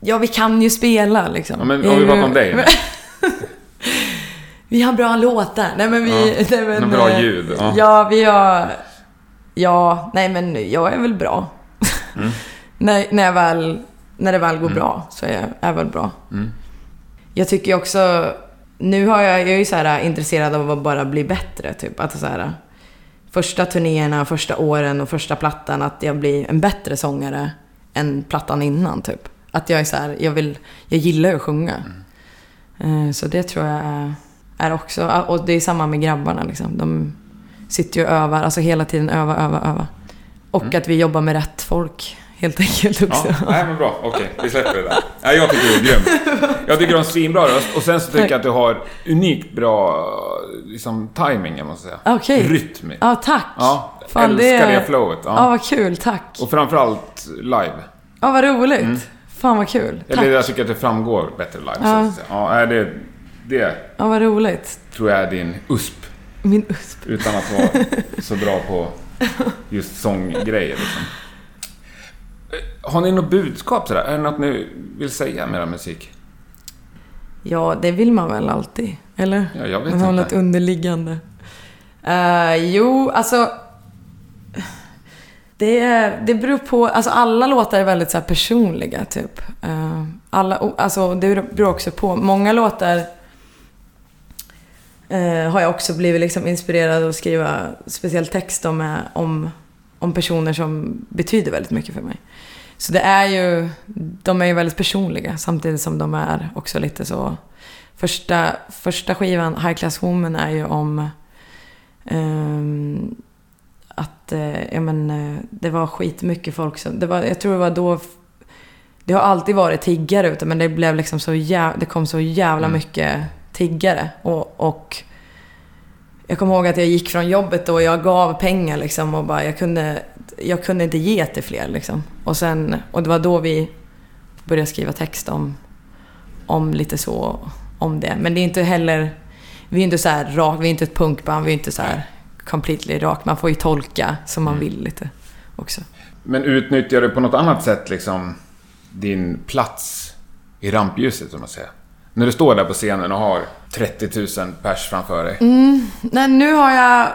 Ja, vi kan ju spela liksom. Ja, men om vi pratar om dig nu. <laughs> Vi har bra låtar. Nej men vi... Ja, <laughs> nej, men, bra eh, ljud, ja. Ja. vi har... Ja, nej men jag är väl bra. Mm. när, när, jag väl, när det väl går bra så är jag, är väl bra. Mm. Jag tycker också... Nu har jag, jag är ju så här intresserad av att bara bli bättre. Typ. Att så här, första turnéerna, första åren och första plattan, att jag blir en bättre sångare än plattan innan. Typ. Att jag är så här, jag, vill, jag gillar att sjunga. Eh, Så det tror jag är, är också, och det är samma med grabbarna liksom. De sitter ju och övar, alltså hela tiden öva, öva, öva. Och att vi jobbar med rätt folk helt enkelt också. Ja, nej men bra. Okej, vi släpper det där. Nej, jag tycker du är grym. Jag tycker du har en svinbra röst. Och sen så tycker jag att du har unikt bra liksom, timing, jag måste säga. Okej. Rytm. Ja, tack. Ja, Fan, älskar det- det, flowet. Ja, Ja. vad kul, tack. Och framförallt live. Ja, vad roligt. Fan vad kul. Tack. Eller jag tycker att det framgår bättre live. Så Ja. att säga. Ja, det, det Ja, vad roligt. tror jag är din USP. Min USP. Utan att vara så bra på just sånggrejer liksom. Har ni något budskap sådär? Är det något ni vill säga med er musik? Ja, det vill man väl alltid? Eller? Ja, jag vet man har inte. något underliggande. Eh, jo, alltså... Det, det beror på... Alltså alla låtar är väldigt så här personliga, typ. Eh, alla, alltså, det beror också på. Många låtar eh, har jag också blivit liksom inspirerad att skriva speciell text om, om, om personer som betyder väldigt mycket för mig. Så det är ju, de är ju väldigt personliga samtidigt som de är också lite så... Första, första skivan, High Class Woman, är ju om ehm, att, eh, ja men, eh, det var skitmycket folk som, det var, jag tror det var då, det har alltid varit tiggare ute men det blev liksom så jävla, det kom så jävla Mm. mycket tiggare och, och jag kommer ihåg att jag gick från jobbet och jag gav pengar liksom och bara jag kunde, jag kunde inte ge till fler liksom. Och sen, och det var då vi började skriva text om, om lite så, om det. Men det är inte heller, vi är inte så här rak, vi är inte ett punkband, vi är inte så här completely rak. Man får ju tolka som man vill lite också. Men utnyttjar du på något annat sätt liksom din plats i rampljuset, som man säger? När du står där på scenen och har 30 000 pers framför dig. Nej, nu har jag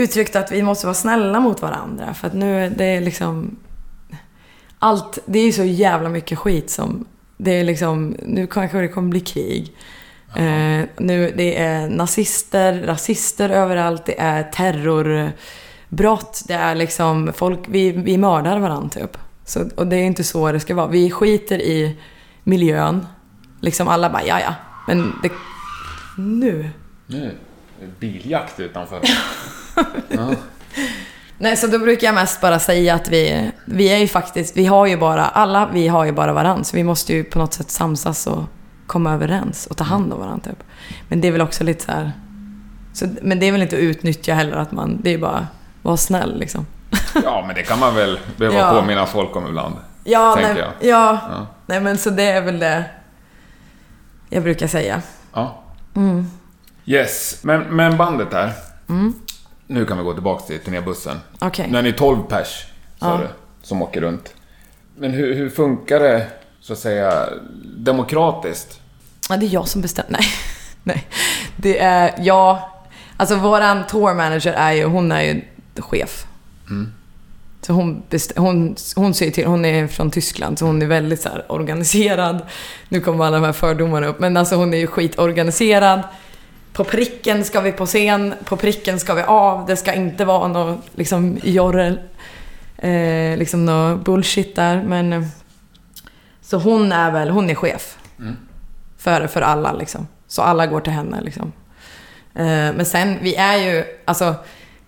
uttryckt att vi måste vara snälla mot varandra. För att nu är det liksom... allt, det är så jävla mycket skit som, det är liksom, nu kanske det kommer bli krig. Eh, nu, det är nazister, rasister överallt, det är terrorbrott, det är liksom folk, vi, vi mördar varandra typ. Så, och det är inte så det ska vara. Vi skiter i miljön. Liksom alla bara, ja ja. Men det... Nu. Nu är biljakt utanför. <laughs> ja. Nej, så då brukar jag mest bara säga att vi, vi är ju faktiskt, vi har ju bara, alla vi har ju bara varandra. Så vi måste ju på något sätt samsas och komma överens och ta hand om varandra typ. Men det är väl också lite så här... Så, men det är väl inte att utnyttja heller att man, det är bara vara snäll liksom. ja, men det kan man väl behöva Ja. påminna folk om ibland. Ja, nej, ja, Ja. nej men så det är väl det jag brukar säga. Ja. Mm. Yes, men, men bandet där. Nu kan vi gå tillbaka till turnébussen. Okej. Nu är ni 12 pers, sa Ja. du, som åker runt. Men hur, hur funkar det, så att säga, demokratiskt? Ja, det är jag som bestämmer. <laughs> Nej. Nej. Det är jag. Alltså våran tour manager är ju, hon är ju chef. Så hon, hon, hon säger till, hon är från Tyskland så hon är väldigt så organiserad. Nu kommer alla de här fördomarna upp, men alltså hon är ju skitorganiserad. På pricken ska vi på scen, på pricken ska vi av. Det ska inte vara något liksom jorrel, eh, liksom något bullshit där. Men, eh, så hon är väl, hon är chef. För, för alla liksom. Så alla går till henne liksom. Eh, men sen, vi är ju, alltså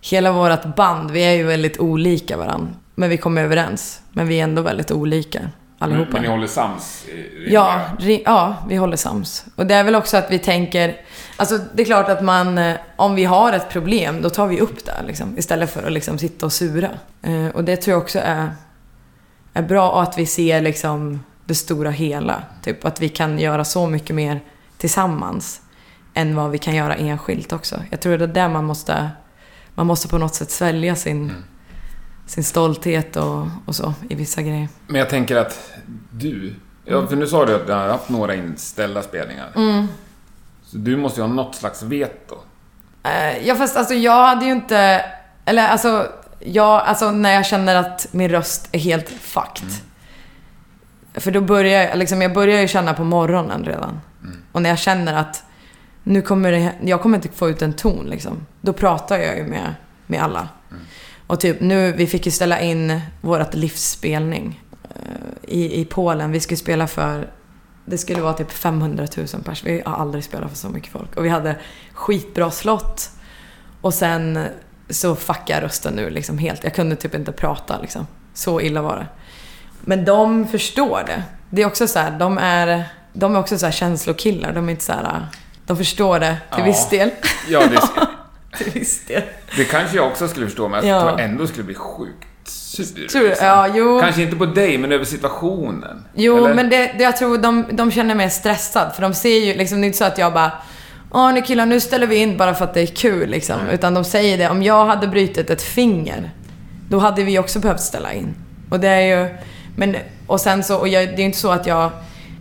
hela vårt band, vi är ju väldigt olika varandra. Men vi kommer överens. Men vi är ändå väldigt olika allihopa. Men, men ni håller sams? i- i- Ja, ri- ja, vi håller sams. Och det är väl också att vi tänker... Alltså det är klart att man, eh, om vi har ett problem, då tar vi upp det liksom, istället för att liksom sitta och sura. Eh, och det tror jag också är, är bra att vi ser liksom det stora hela. Typ att vi kan göra så mycket mer tillsammans än vad vi kan göra enskilt också. Jag tror det är där man måste, man måste på något sätt svälja sin, sin stolthet och, och så i vissa grejer. Men jag tänker att du... Ja, för nu sa du att du har haft några inställda spelningar. Mm. Så du måste ju ha något slags veto. Eh, ja fast alltså jag hade ju inte... Eller alltså, jag, alltså när jag känner att min röst är helt fucked. För då börjar jag, liksom, jag börjar ju känna på morgonen redan. Och när jag känner att nu kommer det, jag kommer inte få ut en ton liksom. Då pratar jag ju med, med alla. Och typ nu, vi fick ju ställa in vårat livsspelning eh, i, i Polen. Vi skulle spela för, det skulle vara typ 500 000 pers. Vi har aldrig spelat för så mycket folk. Och vi hade skitbra slott. Och sen så fuckade rösten nu liksom helt. Jag kunde typ inte prata liksom. Så illa var det. Men de förstår det. Det är också så här, de är, de är också så här känslokillar. De är inte så här, de förstår det till Ja. viss del. Ja, det, <laughs> till viss del. det kanske jag också skulle förstå, men jag Ja. tror ändå skulle bli sjukt sur. Liksom. Ja, jo. Kanske inte på dig, men över situationen. Jo, Eller? men det, det, jag tror de, de känner mig stressad. För de ser ju liksom, det är inte så att jag bara Åh, nu killar, nu ställer vi in bara för att det är kul liksom. Utan de säger det, om jag hade brutit ett finger, då hade vi också behövt ställa in. Och det är ju, men, och sen så, och jag, det är ju inte så att jag,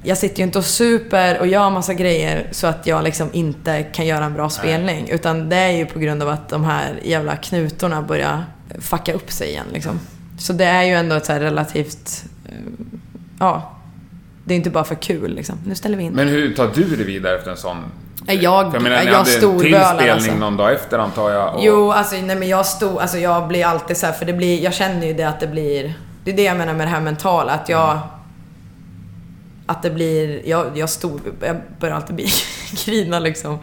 jag sitter ju inte och super och gör massa grejer så att jag liksom inte kan göra en bra spelning. Utan det är ju på grund av att de här jävla knutorna börjar fucka upp sig igen liksom. Så det är ju ändå ett så här relativt, eh, ja, det är inte bara för kul liksom. Nu ställer vi in. Men hur tar du det vidare efter en sån... Jag- jag menar, ni jag hade en till spelning alltså. någon dag efter antar jag. Och... Jo, alltså, nej, men jag stod, alltså jag blir alltid så här, för det blir, jag känner ju det att det blir, det är det jag menar med det här mentala, att jag, att det blir, jag, jag stod, jag börjar alltid bli <laughs> grina liksom.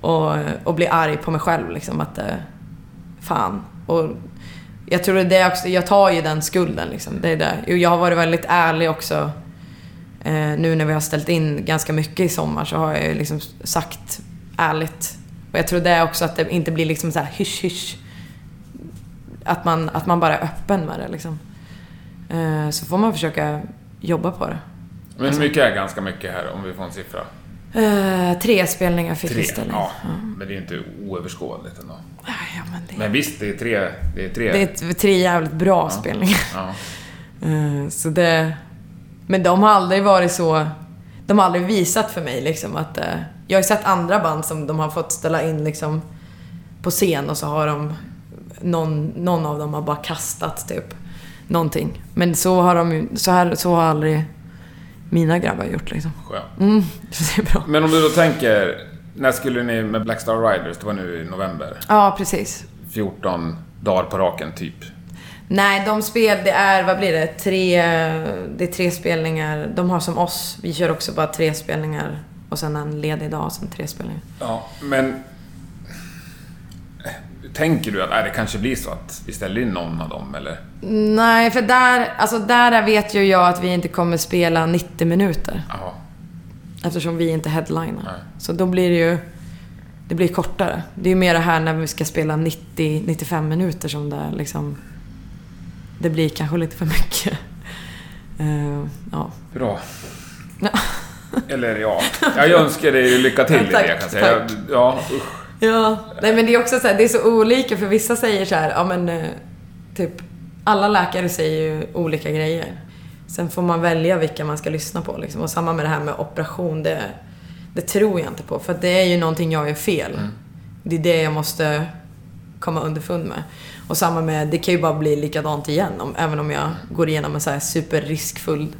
Och, och bli arg på mig själv liksom, att det, fan. Och jag tror det är också, jag tar ju den skulden liksom. Det är det. Jag har varit väldigt ärlig också. Eh, nu när vi har ställt in ganska mycket i sommar så har jag ju liksom sagt ärligt. Och jag tror det är också att det inte blir liksom så här hysch hysch. Att man, att man bara är öppen med det liksom. Eh, så får man försöka jobba på det. Men hur mycket är ganska mycket här, om vi får en siffra? Eh, tre spelningar fick Tre? vi ställa in. Ja, men det är ju inte oöverskådligt ändå. Ja, men det, Men visst, det är tre... Det är tre. det är tre jävligt bra spelningar. Ja. <laughs> Eh, Så det... Men de har aldrig varit så... De har aldrig visat för mig liksom att... eh, Jag har ju sett andra band som de har fått ställa in liksom på scen och så har de... Någon, någon av dem har bara kastat typ någonting. Men så har de ju, så, här, så har aldrig mina grabbar gjort liksom. Skönt. Mm, <laughs> det är bra. Men om du då tänker, när skulle ni med Black Star Riders? Det var nu i november. Ja, precis. 14 dagar på raken typ. Nej, de spel, det är, vad blir det? Tre, det är tre spelningar. De har som oss, vi kör också bara tre spelningar och sen en ledig dag och sen tre spelningar. Ja, men... Tänker du att nej, det kanske blir så att vi ställer in någon av dem, eller? Nej, för där, alltså där vet ju jag att vi inte kommer spela 90 minuter. Jaha. Eftersom vi inte headliner. Nej. Så då blir det ju... Det blir kortare. Det är ju mer det här när vi ska spela 90-95 minuter som det liksom... Det blir kanske lite för mycket. <laughs> Eh, ja. Bra. Ja. Eller ja, <laughs> jag önskar dig lycka till i Tack, det kan jag säga. tack. Ja, usch. Ja, nej men det är också så här, det är så olika för vissa säger så här, ja men eh, typ alla läkare säger ju olika grejer. Sen får man välja vilka man ska lyssna på liksom. Och samma med det här med operation, det, det tror jag inte på. För det är ju någonting jag gör fel. Det är det jag måste komma underfund med. Och samma med, det kan ju bara bli likadant igen. Om, även om jag går igenom en så här superriskfull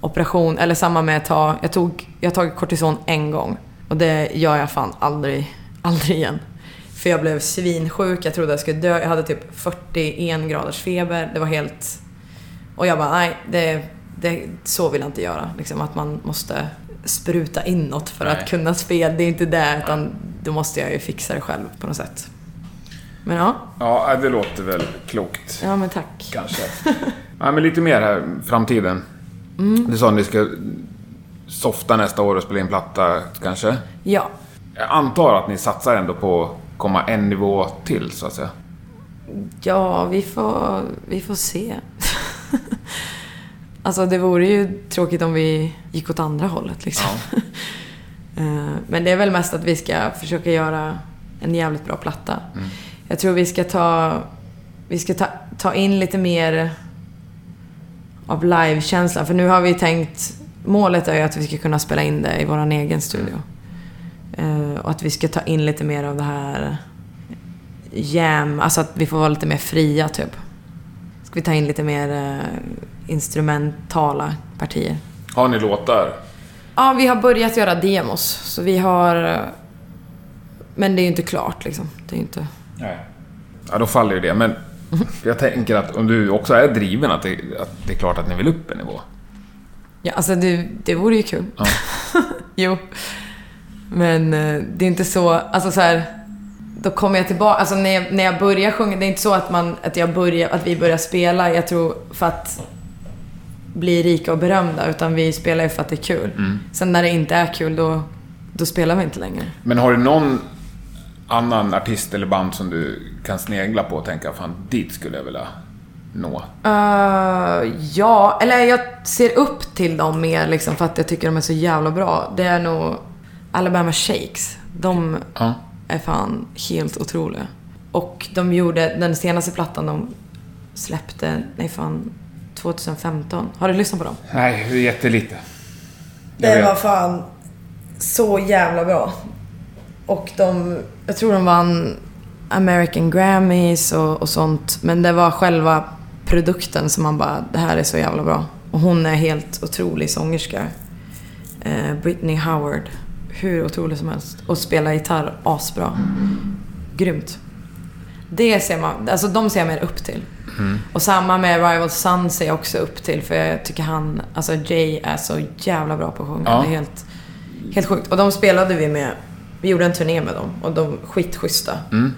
operation. Eller samma med att ta, jag tog, jag har tagit kortison en gång. Och det gör jag fan aldrig, <laughs> aldrig igen. För jag blev svinsjuk, jag trodde jag skulle dö. Jag hade typ 41 graders feber. Det var helt... Och jag bara, nej, det, det, så vill jag inte göra. Liksom att man måste spruta inåt för Nej. att kunna spela. Det är inte det, utan då måste jag ju fixa det själv på något sätt. Men ja, Ja, det låter väl klokt. ja men tack. Kanske. <laughs> ja, men lite mer här, framtiden. Du sa att ni ska softa nästa år och spela in platta, kanske? Ja. Jag antar att ni satsar ändå på att komma en nivå till, så att säga. Ja, vi får, vi får se. Alltså det vore ju tråkigt om vi gick åt andra hållet liksom. <laughs> Eh, Men det är väl mest att vi ska försöka göra en jävligt bra platta. Jag tror vi ska ta, vi ska ta, ta in lite mer av livekänsla. För nu har vi tänkt, målet är ju att vi ska kunna spela in det i vår egen studio. Eh, Och att vi ska ta in lite mer av det här jam, alltså att vi får vara lite mer fria typ. Ska vi ta in lite mer eh, instrumentala partier. Har ni låtar? Ja, vi har börjat göra demos, så vi har... Men det är ju inte klart liksom. Det är ju inte... Nej. Ja, då faller ju det. Men <laughs> jag tänker att om du också är driven, att det, att det är klart att ni vill upp en nivå. Ja, alltså det, det vore ju kul. Ja. <laughs> jo. Men eh, det är inte så... Alltså så här, Då kommer jag tillbaka... Alltså när jag, när jag börjar sjunga, det är inte så att, man, att, jag börjar, att vi börjar spela, jag tror, för att bli rika och berömda. Utan vi spelar ju för att det är kul. Sen när det inte är kul, då, då spelar vi inte längre. Men har du någon annan artist eller band som du kan snegla på och tänka, fan dit skulle jag vilja nå? Uh, ja, eller jag ser upp till dem mer liksom för att jag tycker de är så jävla bra. Det är nog Alabama Shakes. De Ja. är fan helt otroliga. Och de gjorde, den senaste plattan de släppte, nej fan, 2015. Har du lyssnat på dem? Nej, jättelite. Jag Det var fan så jävla bra. Och de, jag tror de vann American Grammys och, och sånt. Men det var själva produkten som man bara, det här är så jävla bra. Och hon är helt otrolig sångerska. Eh, Britney Howard. Hur otrolig som helst. Och spelar gitarr asbra. Grymt. Det ser man, alltså de ser jag mer upp till. Och samma med Rival Sun ser jag också upp till för jag tycker han, alltså Jay är så jävla bra på att sjunga. Ja. Det är helt, helt sjukt. Och de spelade vi med, vi gjorde en turné med dem och de skitschyssta Mm.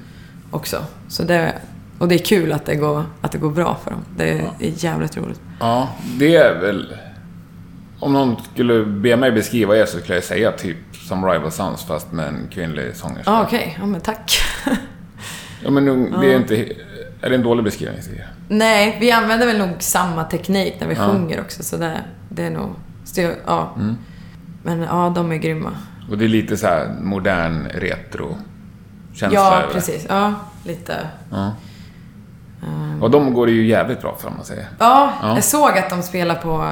också. Så det, och det är kul att det går, att det går bra för dem. Det är jävligt roligt. Ja, det är väl... Om någon skulle be mig beskriva er så skulle jag säga typ som Rival Sons fast med en kvinnlig sångerska. Ja, okej. Ja, men tack. Ja, men nu- det är inte... Är det en dålig beskrivning? Nej, vi använder väl nog samma teknik när vi Ja. sjunger också. Så det, det är nog... Så, ja. Mm. Men ja, de är grymma. Och det är lite så här modern retro-känsla Ja, över det. precis. Ja, lite. Ja. Och de går det ju jävligt bra för om man säger. Ja, Ja. jag såg att de spelar på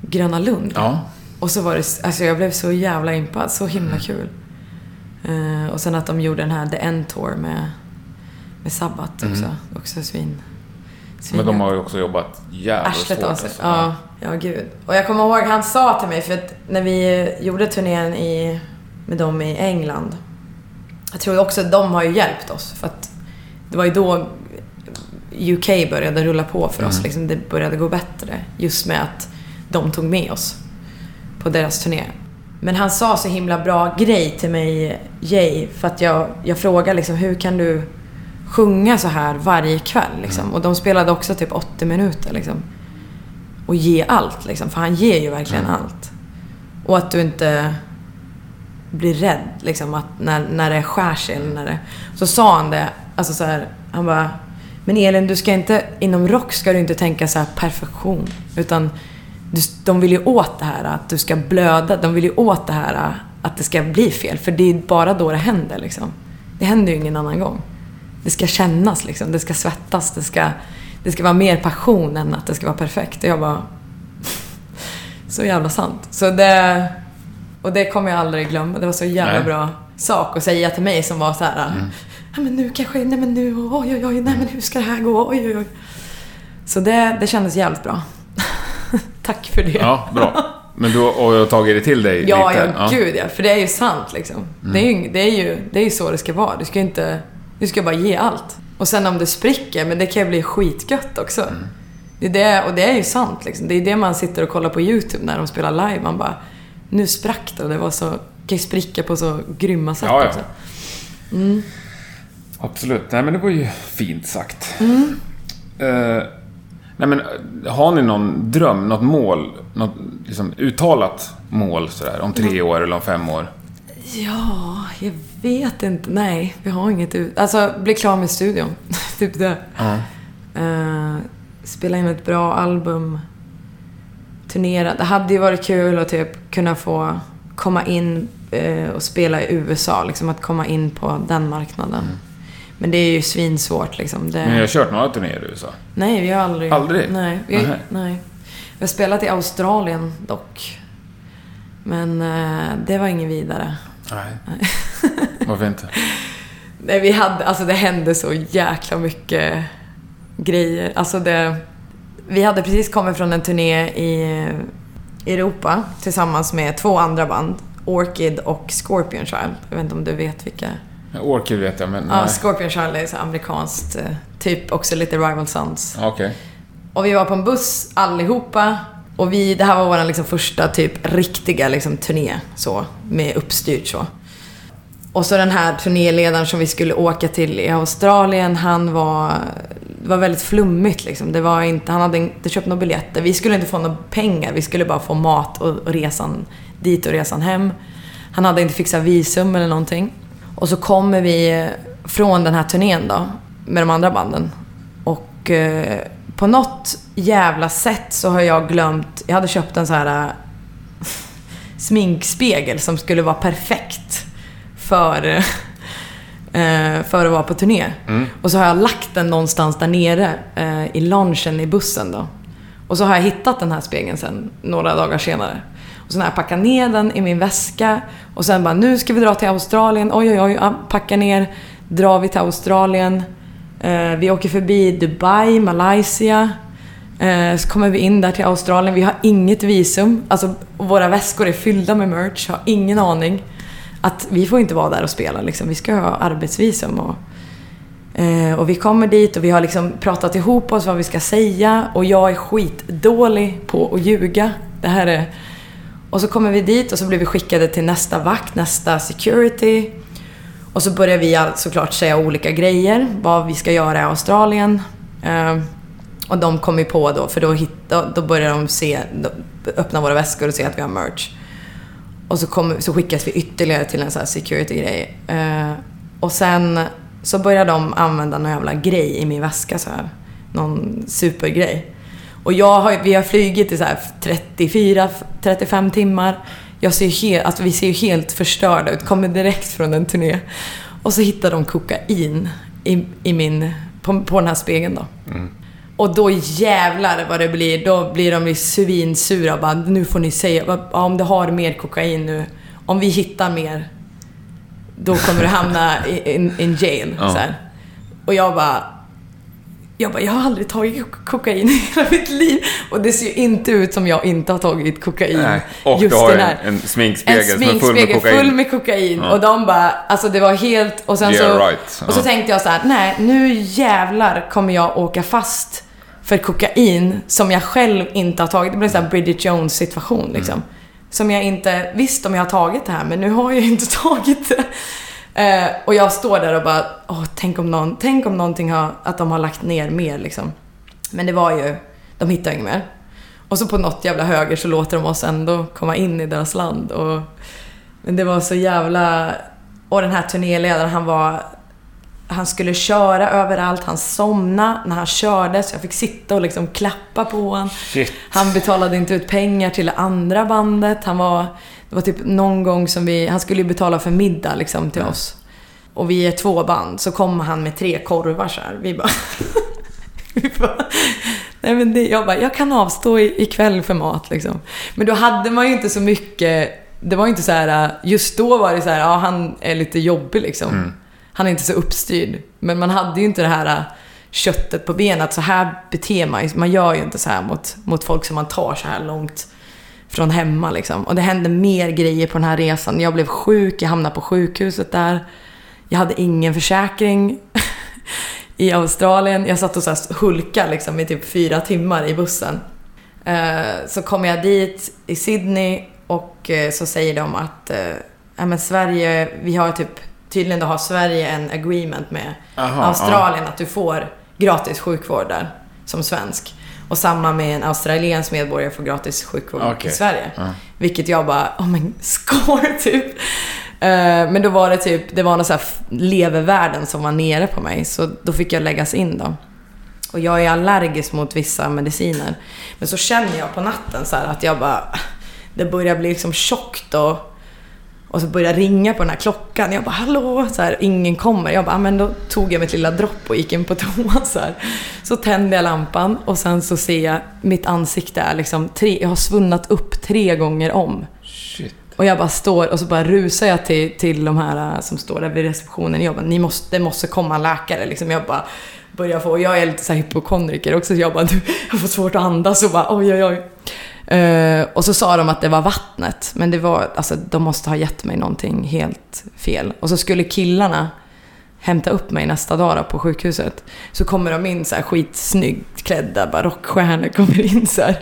Gröna Lund. Ja. Och så var det, alltså jag blev så jävla impad, så himla kul. Eh, och sen att de gjorde den här The End Tour med, med Sabbat också. Också svin, Men de har ju också jobbat jävligt Arslet svårt. av sig. alltså. Ja, ja gud. Och jag kommer ihåg, han sa till mig, för att när vi gjorde turnén i, med dem i England. Jag tror också att de har ju hjälpt oss. För att det var ju då UK började rulla på för oss. Liksom, det började gå bättre. Just med att de tog med oss på deras turné. Men han sa så himla bra grej till mig, Jay. För att jag, jag frågade liksom, hur kan du sjunga så här varje kväll? Liksom? Och de spelade också typ 80 minuter. Liksom. Och ge allt liksom. För han ger ju verkligen allt. Och att du inte blir rädd liksom, att när, när det skär sig. Eller när det, så sa han det, alltså så här, han bara Men Elin, du ska inte, inom rock ska du inte tänka så här perfektion. Utan du, de vill ju åt det här att du ska blöda. De vill ju åt det här att det ska bli fel. För det är bara då det händer liksom. Det händer ju ingen annan gång. Det ska kännas liksom. Det ska svettas. Det ska, det ska vara mer passion än att det ska vara perfekt. Och jag bara... <laughs> Så jävla sant. Så det... Och det kommer jag aldrig glömma. Det var så jävla Nej. bra sak att säga till mig som var så här. Mm. Ja men nu kanske, nej men nu, oj oj oj, nej men hur ska det här gå, oj oj oj. Så det, det kändes jävligt bra. <laughs> Tack för det. Ja, bra. Men du har tagit det till dig Ja, lite? ja, gud ja. För det är ju sant liksom. Det, är ju, det, är ju, det är ju så det ska vara. Du ska inte... Du ska bara ge allt. Och sen om det spricker, men det kan ju bli skitgött också. Det är det, och det är ju sant liksom. Det är det man sitter och kollar på YouTube när de spelar live. Man bara... Nu sprack det och det var så... kan ju spricka på så grymma sätt Ja, ja. också. Absolut. Nej, men det var ju fint sagt. Mm. Eh, nej, men eh, har ni någon dröm, något mål, något liksom, uttalat mål sådär, om tre Mm. år eller om fem år? Ja, jag vet inte. Nej, vi har inget ut... Alltså, bli klar med studion. <laughs> typ det. Ja. Eh, spela in ett bra album. Turnera. Det hade ju varit kul att typ kunna få komma in eh, och spela i USA. Liksom att komma in på den marknaden. Men det är ju svinsvårt liksom. Det... Men jag har kört några turnéer i USA. Nej, vi har aldrig... Aldrig? Nej. Vi, Nähä. nej. Vi har spelat i Australien dock. Men eh, det var ingen vidare. Nej. <laughs> <laughs> Varför inte? Nej, vi hade, alltså det hände så jäkla mycket grejer. Alltså det, vi hade precis kommit från en turné i Europa tillsammans med två andra band. Orchid och Scorpion Child. Jag vet inte om du vet vilka. Orchid vet jag, men Ja. Scorpion Child är så amerikanskt. eh, Typ också lite Rival Sons. Okej. Och vi var på en buss allihopa. Och vi, det här var vår liksom första typ riktiga liksom turné så. Med uppstyrt så. Och så den här turnéledaren som vi skulle åka till i Australien, han var... Det var väldigt flummigt liksom. Det var inte, han hade inte köpt några biljetter. Vi skulle inte få några pengar. Vi skulle bara få mat och, och resan dit och resan hem. Han hade inte fixat visum eller någonting. Och så kommer vi från den här turnén då, med de andra banden. Och eh, på något jävla sätt så har jag glömt... Jag hade köpt en så här... Eh, <laughs> sminkspegel som skulle vara perfekt för, <laughs> eh, för att vara på turné. Och så har jag lagt den någonstans där nere eh, i loungen i bussen då. Och så har jag hittat den här spegeln sen, några dagar senare. Och sen har jag packat ner den i min väska. Och sen bara, nu ska vi dra till Australien. Oj, oj, oj. Ja, packa ner. Drar vi till Australien. Eh, vi åker förbi Dubai, Malaysia. Så kommer vi in där till Australien. Vi har inget visum. Alltså, våra väskor är fyllda med merch. Har ingen aning. Att vi får inte vara där och spela liksom. Vi ska ha arbetsvisum och... Eh, och vi kommer dit och vi har liksom pratat ihop oss vad vi ska säga och jag är skitdålig på att ljuga. Det här är... Och så kommer vi dit och så blir vi skickade till nästa vakt, nästa security. Och så börjar vi såklart säga olika grejer, vad vi ska göra i Australien. Eh, och de kom ju på då, för då, hit, då, då börjar de se, då, öppna våra väskor och se att vi har merch. Och så, kom, så skickas vi ytterligare till en sån här security-grej. Eh, och sen så börjar de använda någon jävla grej i min väska så här. Någon supergrej. Och jag har, vi har flugit i så 34-35 timmar. Jag ser helt, alltså vi ser ju helt förstörda ut. Kommer direkt från en turné. Och så hittar de kokain i, i min, på, på den här spegeln då. Mm. Och då jävlar vad det blir. Då blir de ju svinsura. Bara, nu får ni säga, om du har mer kokain nu. Om vi hittar mer. Då kommer du hamna in, in jail. Ja. Och jag bara... Jag bara, jag har aldrig tagit kokain i hela mitt liv. Och det ser ju inte ut som jag inte har tagit kokain. Nej. Och just du har den en, här. en sminkspegel En som är full med sminkspegel kokain. full med kokain. Ja. Och de bara, alltså det var helt... Och sen Yeah, så... right. Och så Ja. tänkte jag så här, nej nu jävlar kommer jag åka fast för kokain som jag själv inte har tagit. Det blev en sån här Bridget Jones situation liksom. Mm. Som jag inte, visst om jag har tagit det här men nu har jag inte <laughs> tagit det. Eh, och jag står där och bara, åh tänk om någon, tänk om någonting har, att de har lagt ner mer liksom. Men det var ju, de hittade inget mer. Och så på något jävla höger så låter de oss ändå komma in i deras land. Och, men det var så jävla... Och den här turnéledaren, han var... Han skulle köra överallt, han somnade när han körde så jag fick sitta och liksom klappa på honom. Shit. Han betalade inte ut pengar till andra bandet. Han var... Det var typ någon gång som vi... Han skulle ju betala för middag liksom till oss. Och vi är två band, så kommer han med tre korvar så här. Vi bara... <laughs> vi bara nej men det, jag bara, jag kan avstå i- ikväll för mat liksom. Men då hade man ju inte så mycket... Det var ju inte så här... Just då var det så här, ja han är lite jobbig liksom. Han är inte så uppstyrd. Men man hade ju inte det här äh, köttet på benet. Så här beter man Man gör ju inte så här mot, mot folk som man tar så här långt från hemma liksom. Och det hände mer grejer på den här resan. Jag blev sjuk, jag hamnade på sjukhuset där. Jag hade ingen försäkring <laughs> i Australien. Jag satt och så här hulkade liksom i typ fyra timmar i bussen. Eh, Så kom jag dit i Sydney och eh, så säger de att eh, ja, men Sverige, vi har typ, tydligen då har Sverige en agreement med Aha, Australien att du får gratis sjukvård där som svensk. Och samma med en australiensk medborgare får gratis sjukvård Okej. i Sverige. Ja. Vilket jag bara, oh men <laughs> score typ. Eh, Men då var det typ, det var någon så här levervärden som var nere på mig. Så då fick jag läggas in då. Och jag är allergisk mot vissa mediciner. Men så känner jag på natten så att jag bara, det börjar bli liksom tjockt och och så började jag ringa på den här klockan. Jag bara hallå, så här, ingen kommer. Jag bara, "Ah, men då tog jag mitt lilla dropp och gick in på <laughs> toan så här. Så tände jag lampan och sen så ser jag mitt ansikte är liksom tre, jag har svunnat upp tre gånger om. Shit. Och jag bara står och så bara rusar jag till, till de här äh, som står där vid receptionen. Jag bara, ni måste, det måste komma en läkare liksom. Jag bara börjar få, jag är lite så här hypokondriker också. Så jag bara, jag får svårt att andas och bara oj oj oj. Eh, och så sa de att det var vattnet. Men det var, alltså de måste ha gett mig någonting helt fel. Och så skulle killarna hämta upp mig nästa dag då på sjukhuset. Så kommer de in så här skitsnyggt klädda, bara rockstjärnor kommer in så här.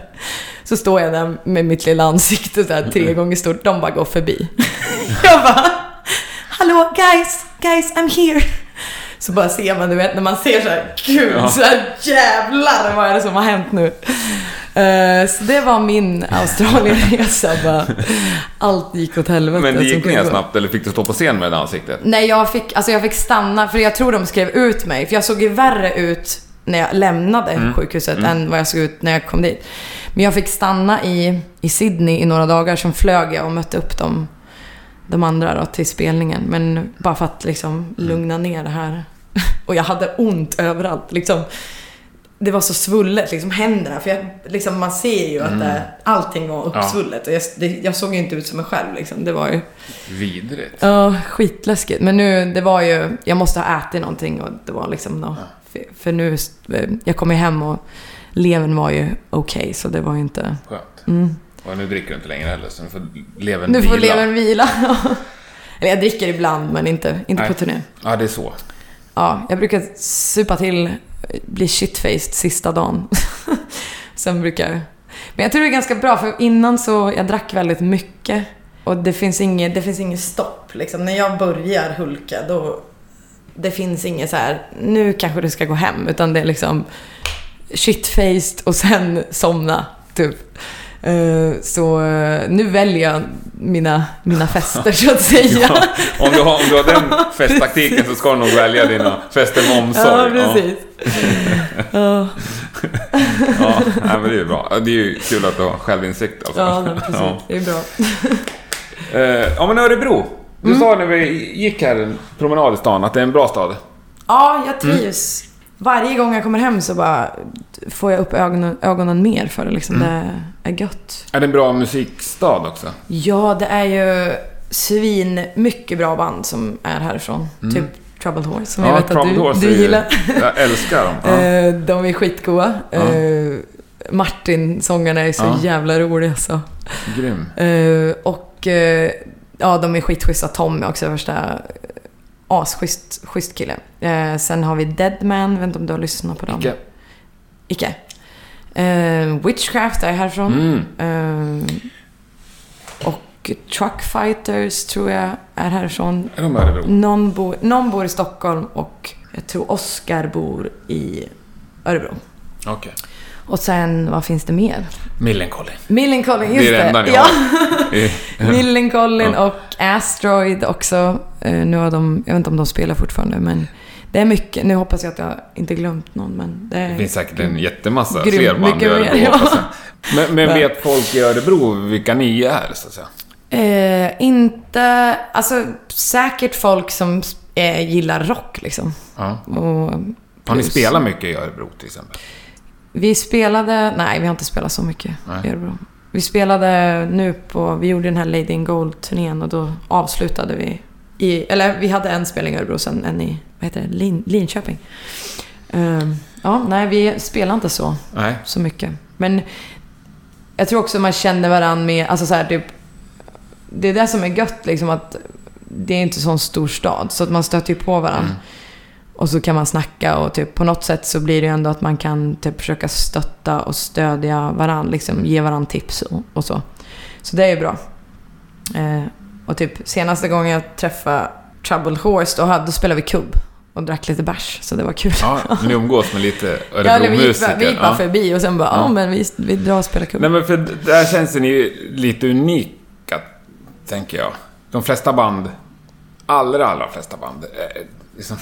Så står jag där med mitt lilla ansikte så här tre gånger stort. De bara går förbi. <laughs> jag bara Hallå guys, guys I'm here. Så bara ser man, du vet när man ser så här, gud, Ja. så här jävlar vad är det som har hänt nu? Eh, så det var min Australienresa <laughs> bara. Allt gick åt helvete. Men det gick ner snabbt, eller fick du stå på scen med det ansiktet? Nej, jag fick, alltså jag fick stanna för jag tror de skrev ut mig. För jag såg ju värre ut när jag lämnade Mm. sjukhuset än vad jag såg ut när jag kom dit. Men jag fick stanna i, i Sydney i några dagar. Sen flög jag och mötte upp dem, de andra då, till spelningen. Men bara för att liksom Mm. lugna ner det här. <laughs> Och jag hade ont överallt. Liksom, det var så svullet, liksom händerna. För jag, liksom, man ser ju att det, allting var Mm. Ja. uppsvullet. Och jag, det, jag såg ju inte ut som mig själv. Liksom. Det var ju... Vidrigt. Ja, skitläskigt. Men nu, det var ju... Jag måste ha ätit någonting och det var liksom... Då, för, för nu... eh, Jag kom ju hem och levern var ju okej, så det var ju inte... Skönt. Mm. Och nu dricker du inte längre heller, så nu får levern Nu får vila. levern vila. <laughs> Eller jag dricker ibland, men inte, inte på turné. Ja, det är så. Ja, jag brukar supa till, bli shitfaced sista dagen. <laughs> Sen brukar jag... Men jag tror det är ganska bra, för innan så... Jag drack väldigt mycket. Och det finns inget, det finns inget stopp. Liksom. När jag börjar hulka, då... Det finns inget så här, nu kanske du ska gå hem. Utan det är liksom shitfaced och sen somna, typ. Eh, Så eh, nu väljer jag mina, mina fester, så att <laughs> säga. Ja, om, du har, om du har den <laughs> festtaktiken så ska du nog välja dina fester med omsorg. Ja, precis. Ja, Ja, <laughs> men det är ju bra. Det är ju kul att du har självinsikt alltså. ja precis. Ja. Det är bra. Eh, ja men Örebro. Du Mm. sa när vi gick här en promenad i stan att det är en bra stad. Ja, jag trivs. Varje gång jag kommer hem så bara får jag upp ögonen, ögonen mer för det. Liksom. Det är gött. Är det en bra musikstad också? Ja, det är ju svin mycket bra band som är härifrån. Typ Troubled Horse, som jag vet att Troubled du, är du ju- gillar. Jag älskar dem. <laughs> Ja. Eh, De är skitgoa. Ja. Eh, Martin, sångarna, är så Ja. jävla roliga så. Grym. Eh, och ja, de är skitschyssta. Tommy också, värsta asschysst schysst kille. Eh, sen har vi Deadman, vet inte om du har lyssnat på dem? Icke. Icke. Eh, Witchcraft är härifrån. Mm. Eh, och Truck Fighters tror jag är härifrån. Är de Örebro? Någon bor, någon bor i Stockholm och jag tror Oskar bor i Örebro. Okej. Och sen, vad finns det mer? Millencolin. Millencolin, Det just är det. det enda ni ja. <laughs> Millencolin och Asteroid också. Eh, nu har de, jag vet inte om de spelar fortfarande, men det är mycket. Nu hoppas jag att jag inte glömt någon, men det. Det finns säkert en jättemassa Grym, fler band i Örebro. mer, ja. Men, men vet folk i Örebro vilka ni är, så att säga? Eh, inte... Alltså, säkert folk som eh, gillar rock liksom. Ja. Och Har ni spelat mycket i Örebro till exempel? Vi spelade... Nej, vi har inte spelat så mycket i Örebro. Vi spelade nu på... Vi gjorde den här Lady in Gold-turnén och då avslutade vi i... Eller vi hade en spelning i Örebro, sen en i... Vad heter det? Lin, Linköping. Ehm, ja, nej, vi spelar inte så, Nej. så mycket. Men jag tror också man känner varandra med... Alltså så här, typ... Det är det som är gött liksom att det är inte så en stor stad. Så att man stöter ju på varandra. Mm. Och så kan man snacka och typ på något sätt så blir det ju ändå att man kan typ försöka stötta och stödja varandra. Liksom ge varandra tips och, och så. Så det är ju bra. Eh, och typ senaste gången jag träffade Troubled Horse då, hade, då spelade vi kubb och drack lite bärs. Så det var kul. Ja, <laughs> ni umgås med lite Ja, Örebro-musiker. bara- vi gick bara Ja. förbi och sen bara, ja, Ja. men vi, vi drar och spelar kubb. Nej men för där känns ni ju lite unika, tänker jag. De flesta band, allra, allra flesta band, eh, liksom,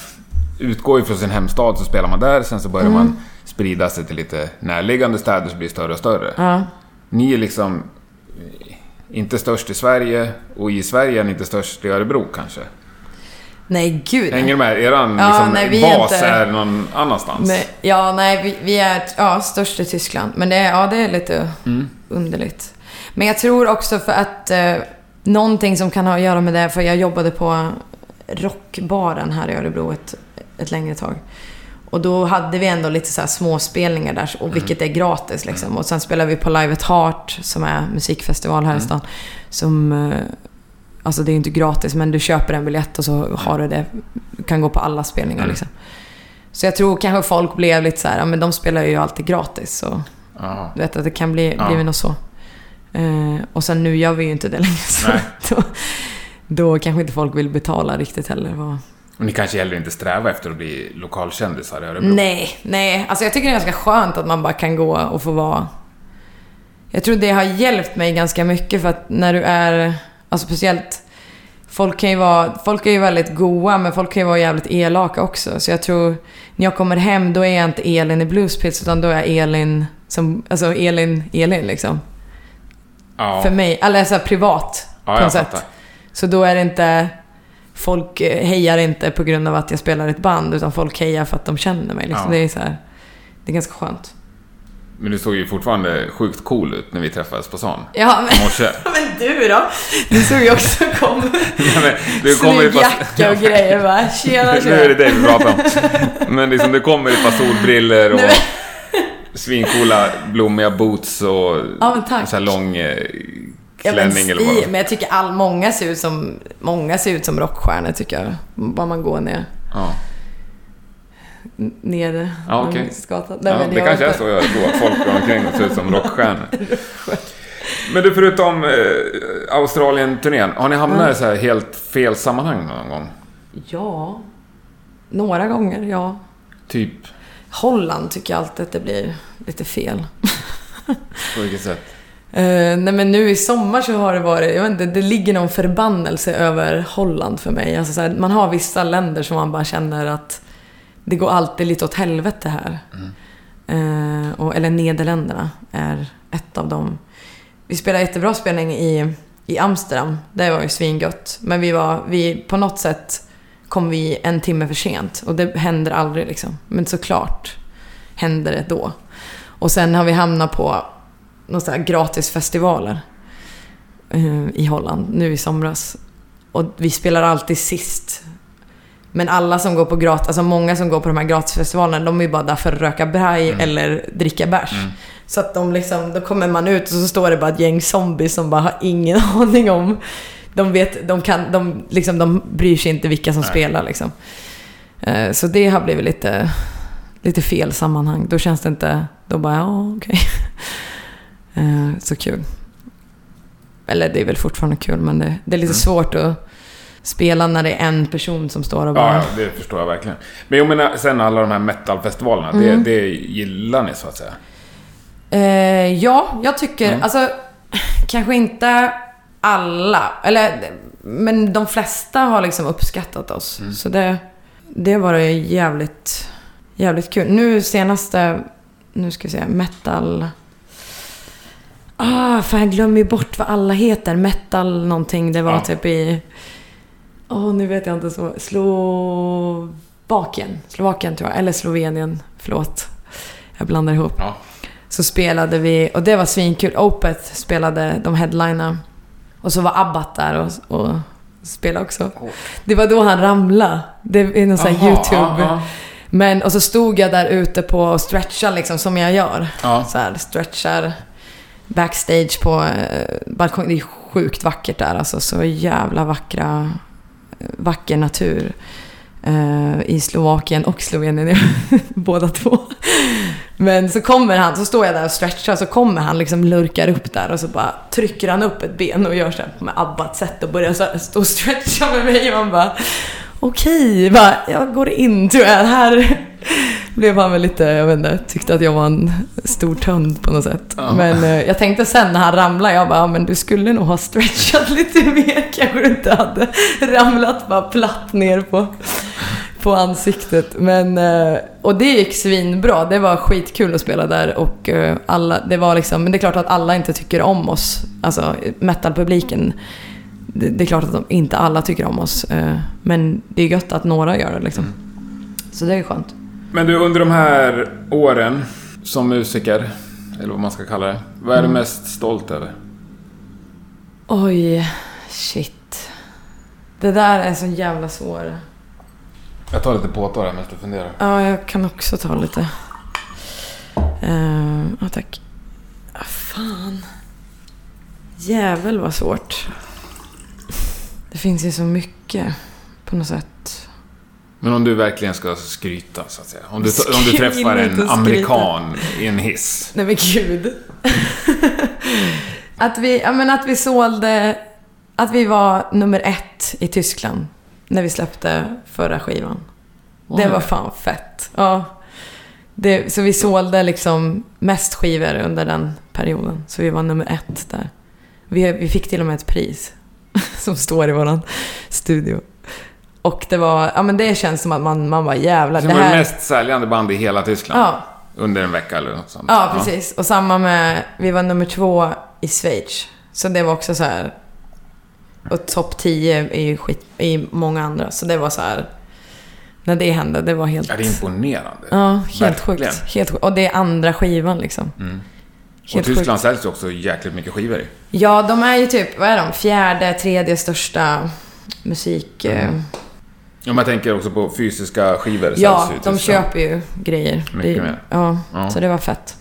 utgår ju från sin hemstad så spelar man där, sen så börjar Mm. man sprida sig till lite närliggande städer så blir det större och större. Ja. Ni är liksom eh, inte störst i Sverige och i Sverige är ni inte störst i Örebro kanske. Nej, gud. Hänger du med? Eran Ja, liksom, nej, vi är bas inte- är någon annanstans. Nej, ja, nej, vi, vi är ja, störst i Tyskland. Men det är, ja, det är lite Mm. underligt. Men jag tror också för att eh, någonting som kan ha att göra med det, för jag jobbade på rockbaren här i Örebro ett, ett längre tag. Och då hade vi ändå lite så här småspelningar där, och vilket är gratis liksom. Och sen spelade vi på Live at Heart, som är musikfestival här i stan. Som, eh, alltså det är ju inte gratis, men du köper en biljett och så har du det. Du kan gå på alla spelningar Mm. liksom. Så jag tror kanske folk blev lite så här, ja men de spelar ju alltid gratis. Så Ja. du vet att det kan bli, Ja. bli något så. Eh, och sen nu gör vi ju inte det längre. Så <laughs> då, då kanske inte folk vill betala riktigt heller. Vad... Och ni kanske heller inte strävar efter att bli lokalkändisar i Örebro? Nej, nej. Alltså jag tycker det är ganska skönt att man bara kan gå och få vara... Jag tror det har hjälpt mig ganska mycket för att när du är... Alltså speciellt... Folk kan ju vara... Folk är ju väldigt goa men folk kan ju vara jävligt elaka också. Så jag tror... När jag kommer hem då är jag inte Elin i Bluespits utan då är jag Elin som... Alltså Elin, Elin liksom. Ja. För mig. Eller så privat Ja, på något sätt. Så då är det inte... Folk eh, hejar inte på grund av att jag spelar ett band utan folk hejar för att de känner mig. Liksom. Ja. Det är så här, Det är ganska skönt. Men du såg ju fortfarande sjukt cool ut när vi träffades på stan. Ja, men, morse. <laughs> men du då? Du såg ju också kom. <laughs> Nej, men du kommer i jacka och grejer va? Tjena, Nu är det tjena. det vi pratar om. Men liksom du kommer i ett par solbriller och svincoola blommiga boots och Ja, så här lång eh, Ja, klänning eller vad men jag tycker all, många, ser ut som, många ser ut som rockstjärnor tycker jag. Bara man går ner, Ja, ner Ja. Långsgatan. Nej, ja det jag kanske är så Örebro att folk går omkring och ser ut som <laughs> rockstjärnor. Men du, förutom eh, Australien-turnén, har ni hamnat i så här helt fel sammanhang någon gång? Ja, några gånger, ja. Typ, Holland tycker jag alltid att det blir lite fel. på vilket sätt? Eh, nej men nu i sommar så har det varit, jag vet inte, det ligger någon förbannelse över Holland för mig. Alltså så här, man har vissa länder som man bara känner att det går alltid lite åt helvete här. Eh, och, eller Nederländerna är ett av dem. Vi spelade jättebra spelning i, i Amsterdam. Det var ju svingött. Men vi var, vi, på något sätt kom vi en timme för sent. Och det händer aldrig liksom. Men såklart händer det då. Och sen har vi hamnat på några så här gratisfestivaler eh, i Holland nu i somras. Och vi spelar alltid sist. Men alla som går på gratis, alltså många som går på de här gratisfestivalerna, de är ju bara där för att röka braj eller dricka bärs. Så att de liksom, då kommer man ut och så står det bara ett gäng zombies som bara har ingen <laughs> aning om... De vet, de kan, de liksom, de bryr sig inte vilka som spelar liksom. Eh, Så det har blivit lite, lite fel sammanhang. Då känns det inte, då bara, ja okej. <laughs> Eh, Så kul. Eller det är väl fortfarande kul, men det, det är lite svårt att spela när det är en person som står och bara... Ja, det förstår jag verkligen. Men jag menar, sen alla de här metalfestivalerna, det, det gillar ni så att säga? Eh, ja, jag tycker, alltså <laughs> kanske inte alla, eller men de flesta har liksom uppskattat oss. Så det, det var det jävligt, jävligt kul. Nu senaste, nu ska vi se, metal... Ah, fan jag glömmer ju bort vad alla heter. Metal någonting, det var Ja. typ i... Åh, nu vet jag inte så. Slovakien. Slovakien tror jag. Eller Slovenien. Förlåt. Jag blandar ihop. Ja. Så spelade vi, och det var svinkul. Opeth spelade, de headlina. Och så var Abbat där och, och spelade också. Det var då han ramlade. Det är någon sån här YouTube. ja. Men, och så stod jag där ute på och stretchade liksom som jag gör. Ja. Så här, stretchar backstage på eh, balkongen. Det är sjukt vackert där alltså. Så jävla vackra, eh, vacker natur. eh, I Slovakien och Slovenien, <laughs> båda två. Men så kommer han, så står jag där och stretchar, så kommer han liksom lurkar upp där och så bara trycker han upp ett ben och gör så här med abbat sätt och börjar så här stå och stretcha med mig och man bara Okej, bara, jag går in tror jag. Här blev han väl lite, jag vet inte, tyckte att jag var en stor tönd på något sätt. Ja. Men eh, jag tänkte sen när han ramlade, jag bara, men du skulle nog ha stretchat <laughs> lite mer. Kanske du inte hade ramlat bara platt ner på, på ansiktet. Men, eh, och det gick svinbra. Det var skitkul att spela där och eh, alla, det var liksom, men det är klart att alla inte tycker om oss. Alltså metalpubliken. Det, det är klart att de, inte alla tycker om oss. eh, Men det är gött att några gör det liksom. Så det är skönt. Men du, under de här åren som musiker, eller vad man ska kalla det. Vad är du mest stolt över? Oj, shit. Det där är så jävla svår. Jag tar lite påtår här medan du funderar. Ja, jag kan också ta lite. Uh, tack. Ah, fan. Jävel vad svårt. Det finns ju så mycket på något sätt. Men om du verkligen ska skryta, så att säga. Om du, om du träffar en amerikan i en hiss. Nej men gud. <laughs> att, vi, ja, men att vi sålde... Att vi var nummer ett i Tyskland när vi släppte förra skivan. Det Oj. var fan fett. Ja. Det, så vi sålde liksom mest skivor under den perioden. Så vi var nummer ett där. Vi, vi fick till och med ett pris. <laughs> Som står i våran studio. Och det var, ja men det känns som att man, man bara jävlar. Så Det var det mest säljande band i hela Tyskland. ja, Under en vecka eller något sånt. Ja, precis. Och samma med, vi var nummer två i Schweiz. Så det var också så här. Och topp 10 är ju skit, i många andra. Så det var så här. När det hände, det var helt... Ja, det är imponerande. Ja, helt Verkligen. sjukt. Helt sjukt. Och det är andra skivan liksom. Mm. Och Helt Tyskland säljs ju också jäkligt mycket skivor i. Ja, de är ju typ, vad är de? Fjärde, tredje största musik... eh, Om jag tänker också på fysiska skivor Ja, de köper ju grejer. Mycket Det mer. Ja, Ja. så det var fett.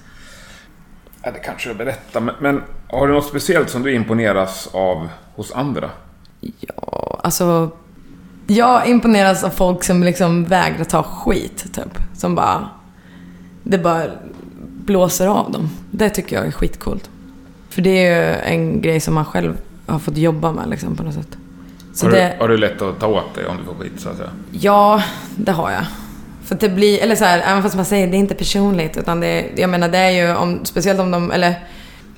Ja, det kanske jag berättar, men, men har du något speciellt som du imponeras av hos andra? Ja, alltså... Jag imponeras av folk som liksom vägrar ta skit, typ. Som bara... Det bara blåser av dem. Det tycker jag är skitcoolt. För det är ju en grej som man själv har fått jobba med liksom, på något sätt. Har, det, du, har du lätt att ta åt dig om du får skit, så att säga? Ja, det har jag. För det blir, eller så här, även fast man säger det är inte personligt, utan det, jag menar det är ju, om, speciellt om de, eller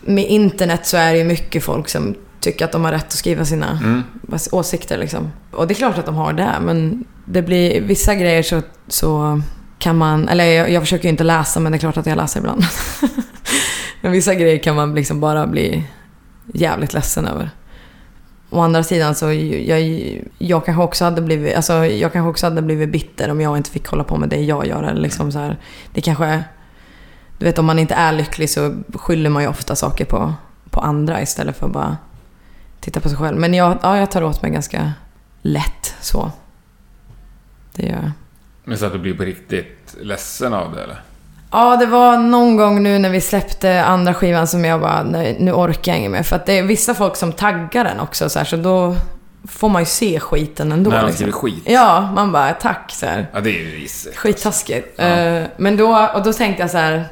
med internet så är det ju mycket folk som tycker att de har rätt att skriva sina Mm. åsikter liksom. Och det är klart att de har det, men det blir, vissa grejer så, så kan man, eller jag, jag försöker ju inte läsa, men det är klart att jag läser ibland. <laughs> men vissa grejer kan man liksom bara bli jävligt ledsen över. Å andra sidan så jag, jag kanske också hade blivit, alltså jag kanske också hade blivit bitter om jag inte fick hålla på med det jag gör. Eller liksom så här, det kanske du vet om man inte är lycklig så skyller man ju ofta saker på, på andra istället för att bara titta på sig själv. Men jag, ja, jag tar åt mig ganska lätt så. Det gör jag. Men så att du blir på riktigt ledsen av det eller? Ja, det var någon gång nu när vi släppte andra skivan som jag bara, nej, nu orkar jag inget mer. För att det är vissa folk som taggar den också så här, så då får man ju se skiten ändå. När de liksom. skriver skit? Ja, man bara, tack så här. Ja, det är ju risigt. Skittaskigt. Ja. Eh, men då, och då tänkte jag så här.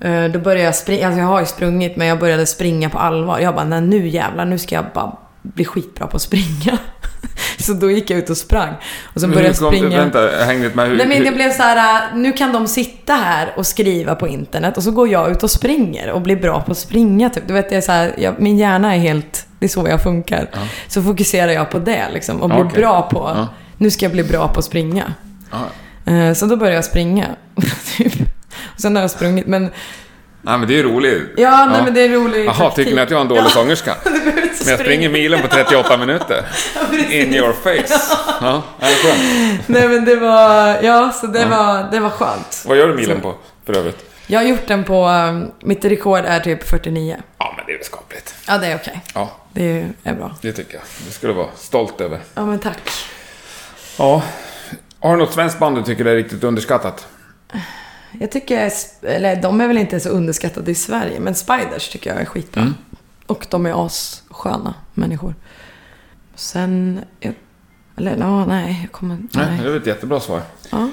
eh, då började jag springa, alltså jag har ju sprungit men jag började springa på allvar. Jag bara, nej nu jävlar, nu ska jag bara bli skitbra på att springa. <laughs> så då gick jag ut och sprang. Och så Men började jag springa. Vänta, jag inte med. Hur, Nej men det blev så här, äh, nu kan de sitta här och skriva på internet och så går jag ut och springer och blir bra på att springa typ. Du vet, det är så här, jag, min hjärna är helt, det är så jag funkar. Ja. Så fokuserar jag på det liksom och blir Okej. bra på, Ja. nu ska jag bli bra på att springa. Eh, Så då började jag springa. <laughs> typ. Och sen har jag sprungit, men Nej, men det är ju roligt. ja, nej men det är roligt. Jaha, tycker ni att jag är en dålig sångerska? <laughs> Men jag springer milen på 38 minuter. <laughs> In your face. Ja, är det skönt? Nej men det var, ja så det, var, det var skönt. Vad gör du milen på, för övrigt? Jag har gjort den på, um, mitt rekord är typ 49. Ja, men det är väl skapligt. Ja det är okej. Ja, Det är bra. det tycker jag. Det ska du vara stolt över. Ja men tack. Ja. Har du något svenskt band du tycker är riktigt underskattat? Jag tycker, eller de är väl inte så underskattade i Sverige, men Spiders tycker jag är skitbra. Mm. Och de är assköna människor. Sen, jag, eller ja, nej, jag kommer Nej, nej. det väl ett jättebra svar. Ja.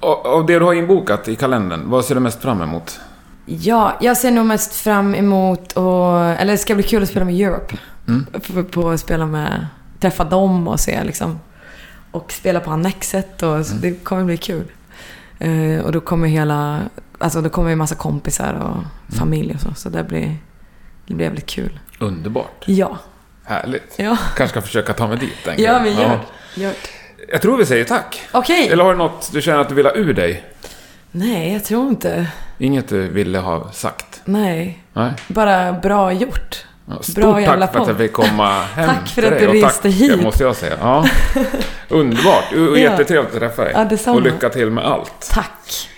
Och, av det du har inbokat i kalendern, vad ser du mest fram emot? ja, jag ser nog mest fram emot och, eller det ska bli kul att spela med Europe. Mm. På, på att spela med, träffa dem och se liksom. Och spela på Annexet och så det kommer bli kul. Eh, och då kommer hela, alltså då kommer ju massa kompisar och familj och så. Så det blir, det blir jävligt kul. Underbart. Ja. Härligt. Ja, Kanske ska försöka ta mig dit en ja gång. men gör, gör. det. Jag tror vi säger tack. Okej. Eller har du något du känner att du vill ha ur dig? Nej, jag tror inte. Inget du ville ha sagt? Nej. Nej. Bara bra gjort. Ja, Stort Bra tack för att jag fick komma hem Tack för till att dig. du reste tack, hit. måste jag säga. Ja. <laughs> Underbart. Och jättetrevligt att träffa dig. Ja, detsamma. och lycka till med allt. Tack.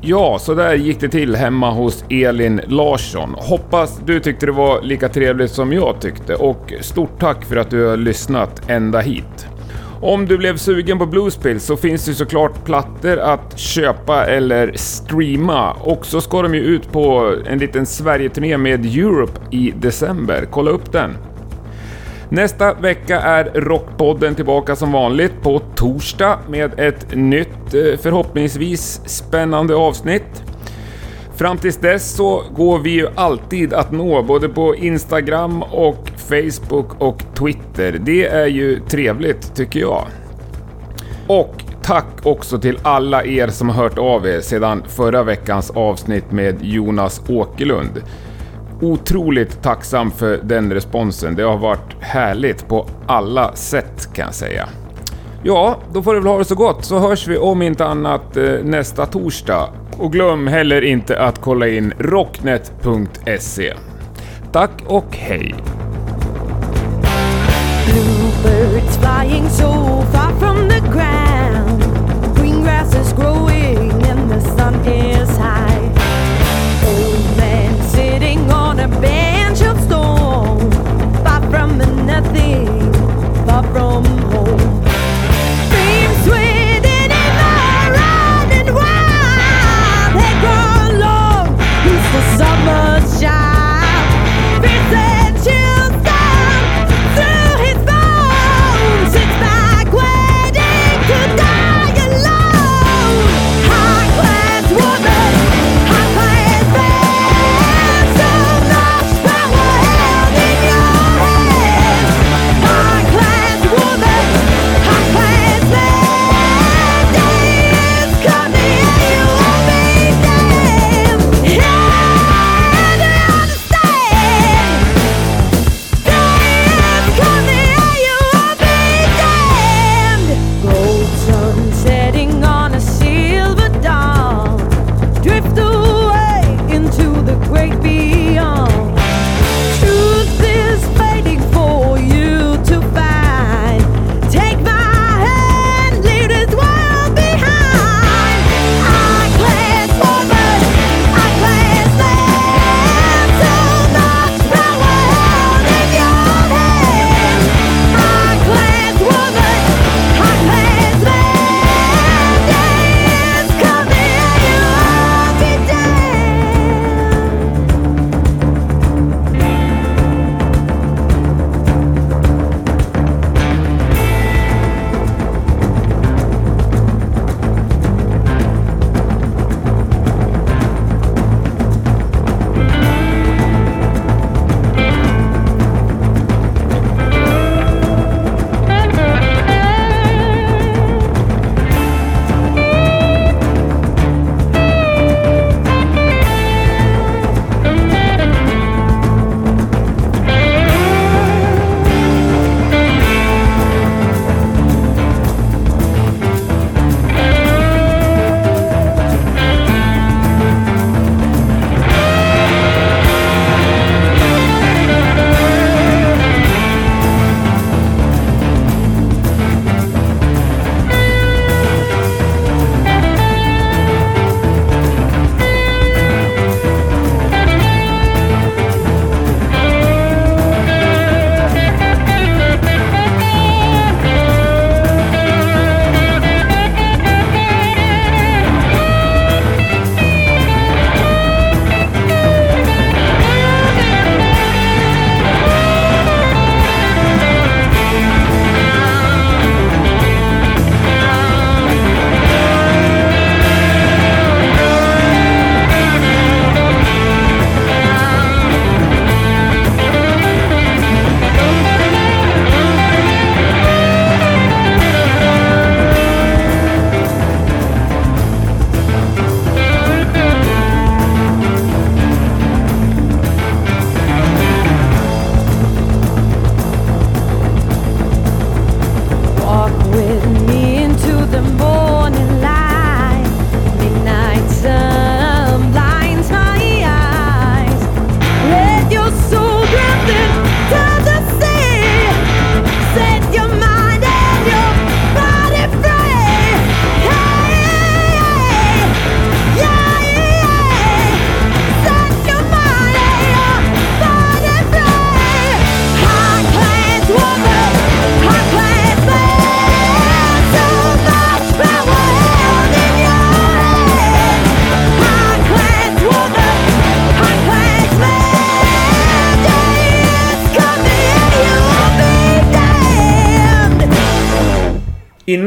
Ja, så där gick det till hemma hos Elin Larsson. Hoppas du tyckte det var lika trevligt som jag tyckte och stort tack för att du har lyssnat ända hit. Om du blev sugen på Bluespill så finns det såklart plattor att köpa eller streama och så ska de ju ut på en liten Sverige-turné med Europe i december. Kolla upp den! Nästa vecka är Rockpodden tillbaka som vanligt på torsdag med ett nytt, eh, förhoppningsvis spännande avsnitt. Fram tills dess så går vi ju alltid att nå både på Instagram och Facebook och Twitter. Det är ju trevligt tycker jag. Och tack också till alla er som har hört av er sedan förra veckans avsnitt med Jonas Åkerlund. Otroligt tacksam för den responsen. Det har varit härligt på alla sätt kan jag säga. Ja, då får du väl ha det så gott så hörs vi om inte annat eh, nästa torsdag. Och glöm heller inte att kolla in rocknet.se. Tack och hej! Bluebirds flying so far from the ground.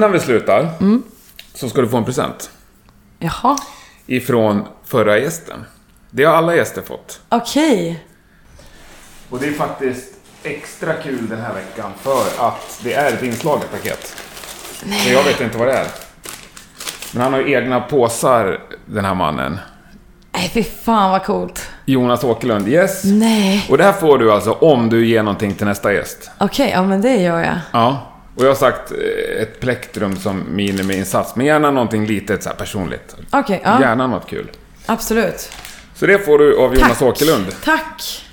Innan vi slutar så ska du få en present. Jaha. Ifrån förra gästen. Det har alla gäster fått. Okej. Och det är faktiskt extra kul den här veckan för att det är ett inslaget paket. Så jag vet inte vad det är. Men han har ju egna påsar, den här mannen. Nej, fy fan vad coolt. Jonas Åkerlund, yes. Nej. Och det här får du alltså om du ger någonting till nästa gäst. Okej, ja men det gör jag. Ja. Och jag har sagt eh, ett plektrum som minimiinsats. Men gärna någonting litet så här personligt. Okej, ja. Gärna något kul. Absolut. Så det får du av Jonas Tack. Åkerlund. Tack.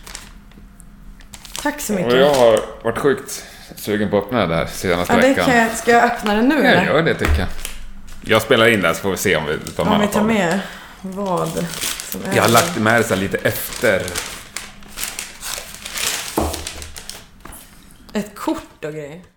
Tack så mycket. Och jag har varit sjukt sugen på att öppna det här senaste ja, det veckan. kan jag, ska jag öppna den nu Jag eller? gör det tycker jag. Jag spelar in den så får vi se om vi tar Om vi med tar det. med vad som är... Jag har lagt med det så här lite efter. Ett kort och grejer.